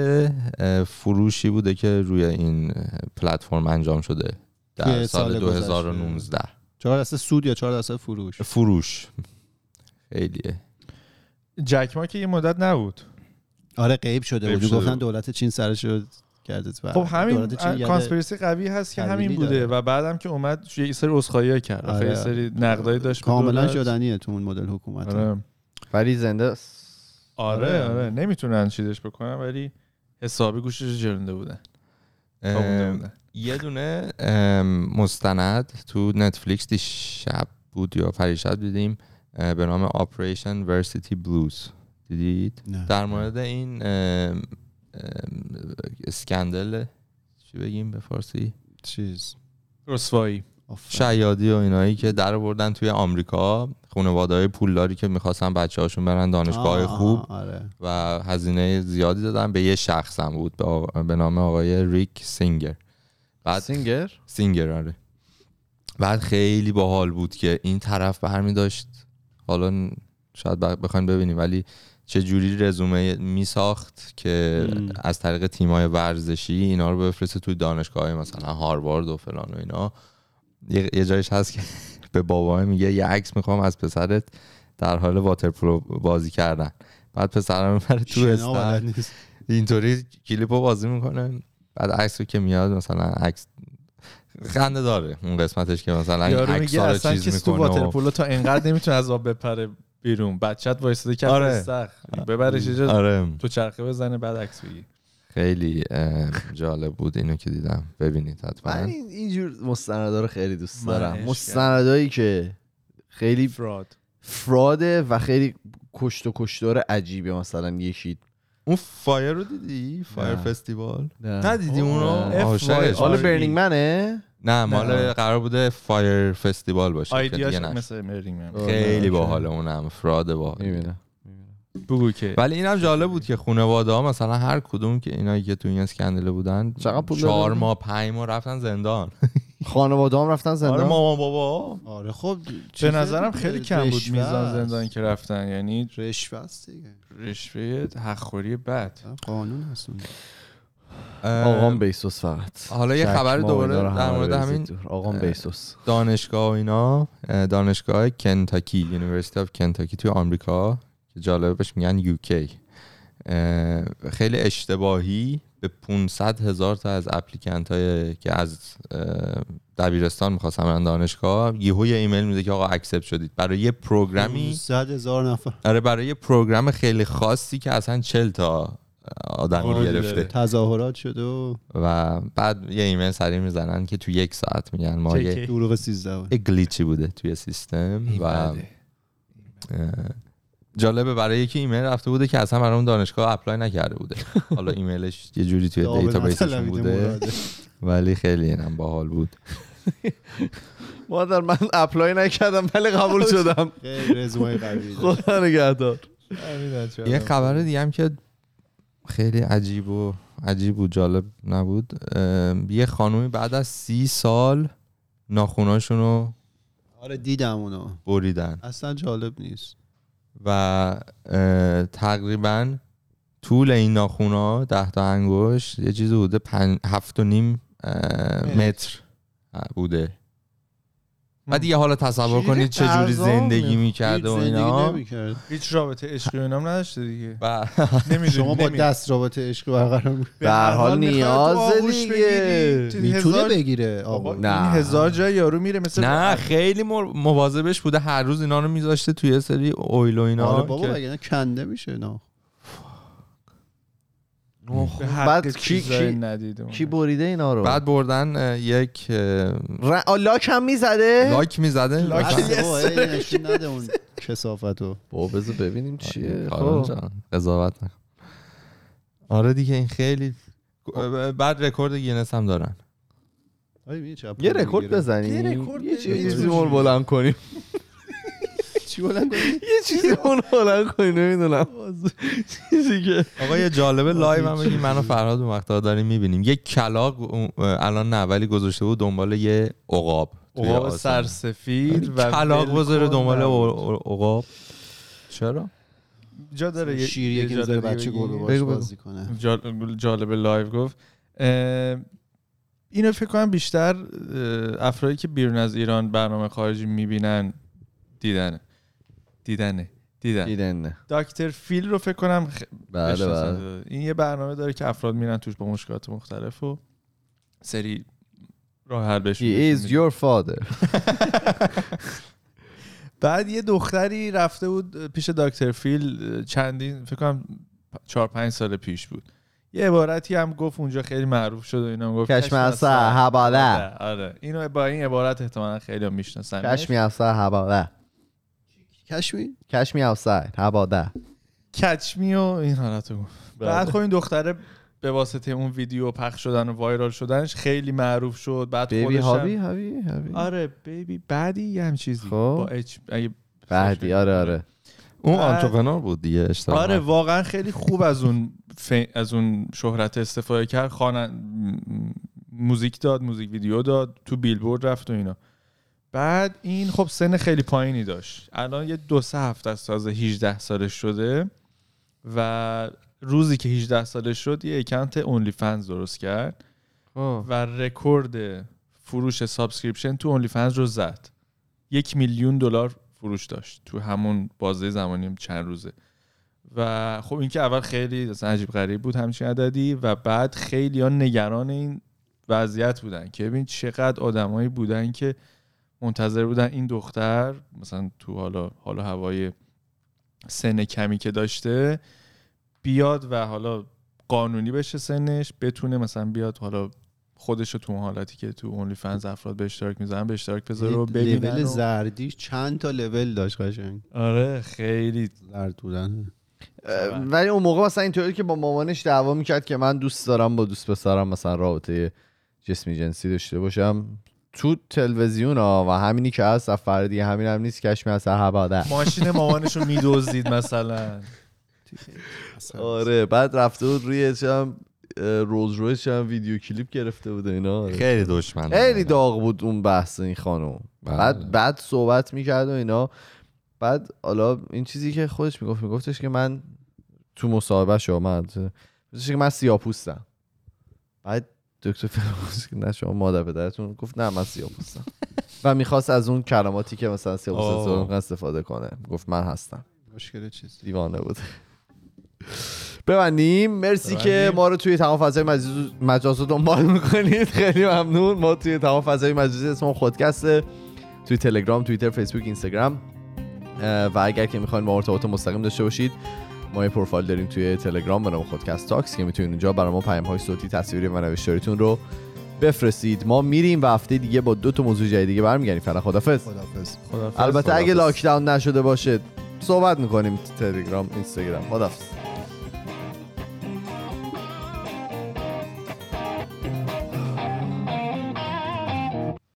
Speaker 4: فروشی بوده که روی این پلتفرم انجام شده در سال
Speaker 2: سال
Speaker 4: 2019
Speaker 2: چهار دسته سود یا چهار دسته فروش؟
Speaker 4: فروش. خیلیه.
Speaker 3: جک ما که یه مدت نبود.
Speaker 2: آره غیب شده بود. گفتن. دولت چین سرش رو کرده
Speaker 3: خب همین کانسپیرسی قوی هست که همین بوده
Speaker 2: داره.
Speaker 3: و بعدم که اومد یه سری اسخایی کرد.
Speaker 2: آره.
Speaker 3: یه سری نقدایی داشت.
Speaker 2: کاملا. شدنیه تو اون مدل حکومت.
Speaker 3: آره.
Speaker 1: ولی زنده است
Speaker 3: آره آره. نمی‌تونن چیزش بکنن ولی حسابی گوشش جرنده بودن.
Speaker 4: یه دونه مستند تو نتفلیکس دیشب بود یا پریشب دیدیم به نام آپریشن ورسیتی بلوز دیدید؟
Speaker 2: نه.
Speaker 4: در مورد این اسکندل چی بگیم به فارسی؟
Speaker 2: چیز.
Speaker 3: رسوایی.
Speaker 4: شیادی و اینایی که در بردن توی آمریکا. خانواده های پولداری که می‌خواستن بچه هاشون برن دانشگاه خوب
Speaker 2: آره.
Speaker 4: و هزینه زیادی دادن به یه شخص هم بود به, آقا- به نام آقای ریک سینگر. بعد
Speaker 1: سینگر؟
Speaker 4: سینگر آره. بعد خیلی باحال بود که این طرف برمی داشت حالا شاید ب- بخواین ببینیم ولی چه جوری رزومه می ساخت که
Speaker 2: م.
Speaker 4: از طریق تیمای ورزشی اینا رو بفرسته توی دانشگاه مثلا هاروارد و فلان و اینا. یه, یه جایش هست که به بابا میگه یه عکس می‌خوام از پسرت در حال واترپولو بازی کردن. بعد پسرم می‌بره تو
Speaker 2: نیست.
Speaker 4: اینطوری کلیپ رو بازی می‌کنه. بعد عکس رو که میاد مثلا عکس خنده داره اون قسمتش که مثلا عکس رو چیز
Speaker 3: کسی تو
Speaker 4: می‌کنه و...
Speaker 3: واترپولو تا انقدر نمی‌تونه از آب بپره بیرون. بچت وایساده کف
Speaker 4: آره.
Speaker 3: استخر ببرش
Speaker 4: آره.
Speaker 3: تو چرخه بزنه بعد عکس بگی
Speaker 4: خیلی جالب بود اینو که دیدم. ببینید
Speaker 1: من
Speaker 4: حتما
Speaker 1: این اینجور مستندا رو خیلی دوست
Speaker 3: من
Speaker 1: دارم. مستندایی که خیلی
Speaker 3: فراد.
Speaker 1: فراده و خیلی کشت و کشتار عجیبه مثلا یکی.
Speaker 4: اون فایر رو دیدی؟ فایر
Speaker 1: نه.
Speaker 4: فستیوال
Speaker 1: نه.
Speaker 4: ندیدی اون رو
Speaker 3: آره.
Speaker 1: برنینگ منه
Speaker 4: نه مال. قرار بوده فایر فستیوال باشه که دیگه.
Speaker 3: مثل مرینگ من
Speaker 4: خیلی
Speaker 1: اوکی.
Speaker 4: باحاله اونم فراد باحال.
Speaker 1: می‌بینم.
Speaker 3: بگو که
Speaker 4: ولی اینم جالب بود که خانواده ها مثلا هر کدوم که اینایی که تو این اسکندل بودن چهار؟ ماه پنج ماه رفتن زندان.
Speaker 1: خانواده هم رفتن
Speaker 4: آره
Speaker 1: زندان
Speaker 4: مامان بابا.
Speaker 2: آره خب
Speaker 3: به نظرم خیلی کم بود میزان. زندان که رفتن یعنی
Speaker 2: رشوه است دیگه.
Speaker 3: رشوه حقخوری بد.
Speaker 2: قانون هست اون.
Speaker 1: آقام بیسوس فقط.
Speaker 4: حالا یه خبر
Speaker 1: ما
Speaker 4: دوباره در مورد همین.
Speaker 1: آقام بیسوس.
Speaker 4: دانشگاه و اینا اه، دانشگاه کنتاکی یونیورسیتی آف کنتاکی توی آمریکا. که جالبه بهش میگن UK خیلی اشتباهی به 500 هزار تا از applicant های که از دبیرستان می‌خواستن برن دانشگاه یهو یه ایمیل میده که آقا accept شدید برای یه پروگرامی
Speaker 2: 100 هزار نفر
Speaker 4: آره برای یه پروگرام خیلی خاصی که اصلا 40 تا آدم
Speaker 3: ورودی
Speaker 4: گرفته.
Speaker 2: تظاهرات شده و
Speaker 4: و بعد یه ایمیل سریع می‌زنن که تو یک ساعت میگن ما
Speaker 3: چه
Speaker 4: یه
Speaker 3: که؟
Speaker 2: دروغ 13 بود.
Speaker 4: یه glitch ی بوده توی سیستم و جالبه برای یکی ایمیل رفته بوده که اصلا برای اون دانشگاه apply نکرده بوده. حالا ایمیلش یه جوری توی database
Speaker 2: شون
Speaker 4: بوده. ولی خیلی اینم باحال بود.
Speaker 1: مادر من apply نکردم ولی قبول شدم. خدا نگهدار.
Speaker 4: یه خبر دیگه هم که خیلی عجیب و عجیب و جالب نبود. یه خانومی بعد از سی سال ناخوناشو رو
Speaker 2: آره دیدم اونو.
Speaker 4: بریدن.
Speaker 2: اصلا جالب نیست.
Speaker 4: و تقریبا طول این ناخونا ده تا انگشت یه چیزی بوده پن... هفت و نیم متر. بوده. و دیگه حالا تصور کنید چه جوری زندگی می‌کرده و اینا.
Speaker 2: نمی‌کرد.
Speaker 3: هیچ رابطه عشقی و اینام نداشته دیگه.
Speaker 4: و
Speaker 3: نمی‌دونی
Speaker 2: شما با دست رابطه عشق برقرار
Speaker 3: به
Speaker 1: در
Speaker 3: هر
Speaker 1: حال
Speaker 3: آغوش
Speaker 1: دیگه.
Speaker 2: می‌تونه بگیره آقا.
Speaker 1: نه.
Speaker 3: این هزار جای یارو میره مثل
Speaker 4: نه خیلی مواظبش بوده. هر روز اینا رو میذاشته توی یه سری اویل و اینا
Speaker 2: آره بابا کنده میشه نه
Speaker 1: بعد کی- کی-
Speaker 3: ندیده
Speaker 1: کی بریده اینا رو؟
Speaker 4: بعد بردن یک
Speaker 1: ر... لاک هم می‌زده؟
Speaker 4: لاک می‌زده.
Speaker 3: لاک
Speaker 2: نشون نده اون کسافتو
Speaker 1: بابا بذار ببینیم چیه.
Speaker 4: کارون
Speaker 1: خب
Speaker 4: جان، قضاوت نکن. آره دیگه این خیلی بعد رکورد گینس هم دارن.
Speaker 1: یه رکورد بزنیم.
Speaker 3: یه رکورد
Speaker 1: یه
Speaker 3: بزنیم.
Speaker 1: چیزی بلند کنیم
Speaker 2: چی بلند کنی؟
Speaker 1: یه چیزی اون بلند کنیم نمی‌دونم. چیزی که
Speaker 4: آقا یه جالبه لایو هم بگیم. من و فرهاد اون وقتا داریم می‌بینیم. یه کلاق الان نه ولی گذاشته بود دنبال یه عقاب
Speaker 3: عقاب. سرسفید و
Speaker 4: کلاق بذاره دنبال عقاب. چرا؟
Speaker 3: جا داره یه-
Speaker 2: شیر یکی
Speaker 3: داره
Speaker 2: بچه
Speaker 1: بگو.
Speaker 2: بازی کنه.
Speaker 3: جال- جالب لایو گفت. اینو فکر کنم بیشتر افرادی که بیرون از ایران برنامه خارجی می‌بینن دیدنه. دیدنه. دیدن.
Speaker 1: دیدن
Speaker 3: دکتر فیل رو فکر کنم خ...
Speaker 1: بله. بله.
Speaker 3: این یه برنامه داره که افراد میرن توش با مشکلات مختلف و سری راه حل بهشون
Speaker 1: He is your father.
Speaker 3: بعد یه دختری رفته بود پیش دکتر فیل چندین فکر کنم چهار پنج سال پیش بود. یه عبارتی هم گفت اونجا خیلی معروف شد و اینا هم گفت
Speaker 1: کشم از سر. حواله
Speaker 3: آره اینو با این عبارت احتمالا خیلی هم می‌شناسن
Speaker 1: Outside حواله
Speaker 2: کشمی
Speaker 1: Catch me outside حواله
Speaker 3: کچمی و این حالت رو گفت بعد خب این دختره به واسطه اون ویدیو پخش شدن و وایرال شدنش خیلی معروف شد. بعد
Speaker 1: بیبی هابی هابی هابی
Speaker 3: آره بیبی بعدی یه هم چیزی.
Speaker 1: خب.
Speaker 3: با اچ اگه
Speaker 1: بعدی آره آره.
Speaker 4: اون
Speaker 3: بعد-
Speaker 4: آنترپرنور بود دیگه اشتباه.
Speaker 3: آره. واقعا خیلی خوب از اون ف... از اون شهرت استفاده کرد. خوانن موزیک داد موزیک ویدیو داد تو بیلبورد رفت و اینا. بعد این خب سن خیلی پایینی داشت. الان یه دو سه هفته از تازه 18 سالش شده و روزی که 18 سالش شد یه اکانت اونلی فنز درست کرد
Speaker 1: خب.
Speaker 3: و رکورد فروش subscription تو OnlyFans رو زد. یک میلیون دلار فروش داشت تو همون بازه زمانی چند روزه. و خب این که اول خیلی اصلا عجیب غریب بود همچین عددی و بعد خیلی ها نگران این وضعیت بودن. که ببین چقدر آدمایی بودن که منتظر بودن این دختر مثلا تو حالا حالا هوای سن کمی که داشته بیاد و حالا قانونی بشه سنش بتونه مثلا بیاد حالا خودش رو تو اون حالتی که تو اونلی فنز افراد به اشتراک می‌ذارن به اشتراک بذاره و ببینن
Speaker 2: لول
Speaker 3: و-
Speaker 2: زردیش چند تا لول داشت قشنگ؟
Speaker 3: آره خیلی
Speaker 2: زرد بودن.
Speaker 1: ولی اون موقع مثلا اینطوری که با مامانش دعوا می‌کرد که من دوست دارم با دوست پسرم مثلا رابطه جسمی جنسی داشته باشم. تو تلویزیون ها و همینی که هست از فرد دیگه همین هم نیست کشمی از هباده
Speaker 3: ماشین مامانش رو میدزدید مثلا.
Speaker 1: آره بعد رفته بود روی چم روز رویس چم ویدیو کلیپ گرفته بود و اینا. آره.
Speaker 4: خیلی دشمن.
Speaker 1: خیلی داغ بود اون بحث این خانم.
Speaker 4: بله.
Speaker 1: بعد بعد صحبت می‌کرد و اینا. بعد حالا این چیزی که خودش می‌گفت میگفتش که من تو مصاحبه شو من که من سیاپوستم. بعد دکتر که نه شما مادر پدرتون. گفت نه من سیاپوستم. و می‌خواست از اون کلماتی که مثلا سیاپوست
Speaker 3: آه.
Speaker 1: استفاده کنه. گفت من هستم.
Speaker 2: مشکل چیز.
Speaker 1: دیوانه بود. ببندیم. مرسی که
Speaker 3: ببندیم.
Speaker 1: ما رو توی تمام فضای مجاز- دنبال می‌کنید. خیلی ممنون. ما توی تمام فضای مجازی اسم خودکسته توی تلگرام توییتر فیسبوک اینستاگرام. و اگر که می‌خواین با ما ارتباط مستقیم داشته باشید ما یه پروفایل داریم توی تلگرام به نام خودکست تاکس که می‌تونید اونجا برای ما پیام های صوتی تصویری و نوشتاریتون رو بفرستید. ما میریم و هفته دیگه با دو تا موضوع جدید دیگه برمیگردیم. فعلا خدافظ
Speaker 2: خدافظ.
Speaker 1: البته اگه
Speaker 4: خداحافظ.
Speaker 1: لاکداون نشده باشه صحبت می‌کنیم تلگرام اینستاگرام. خدافظ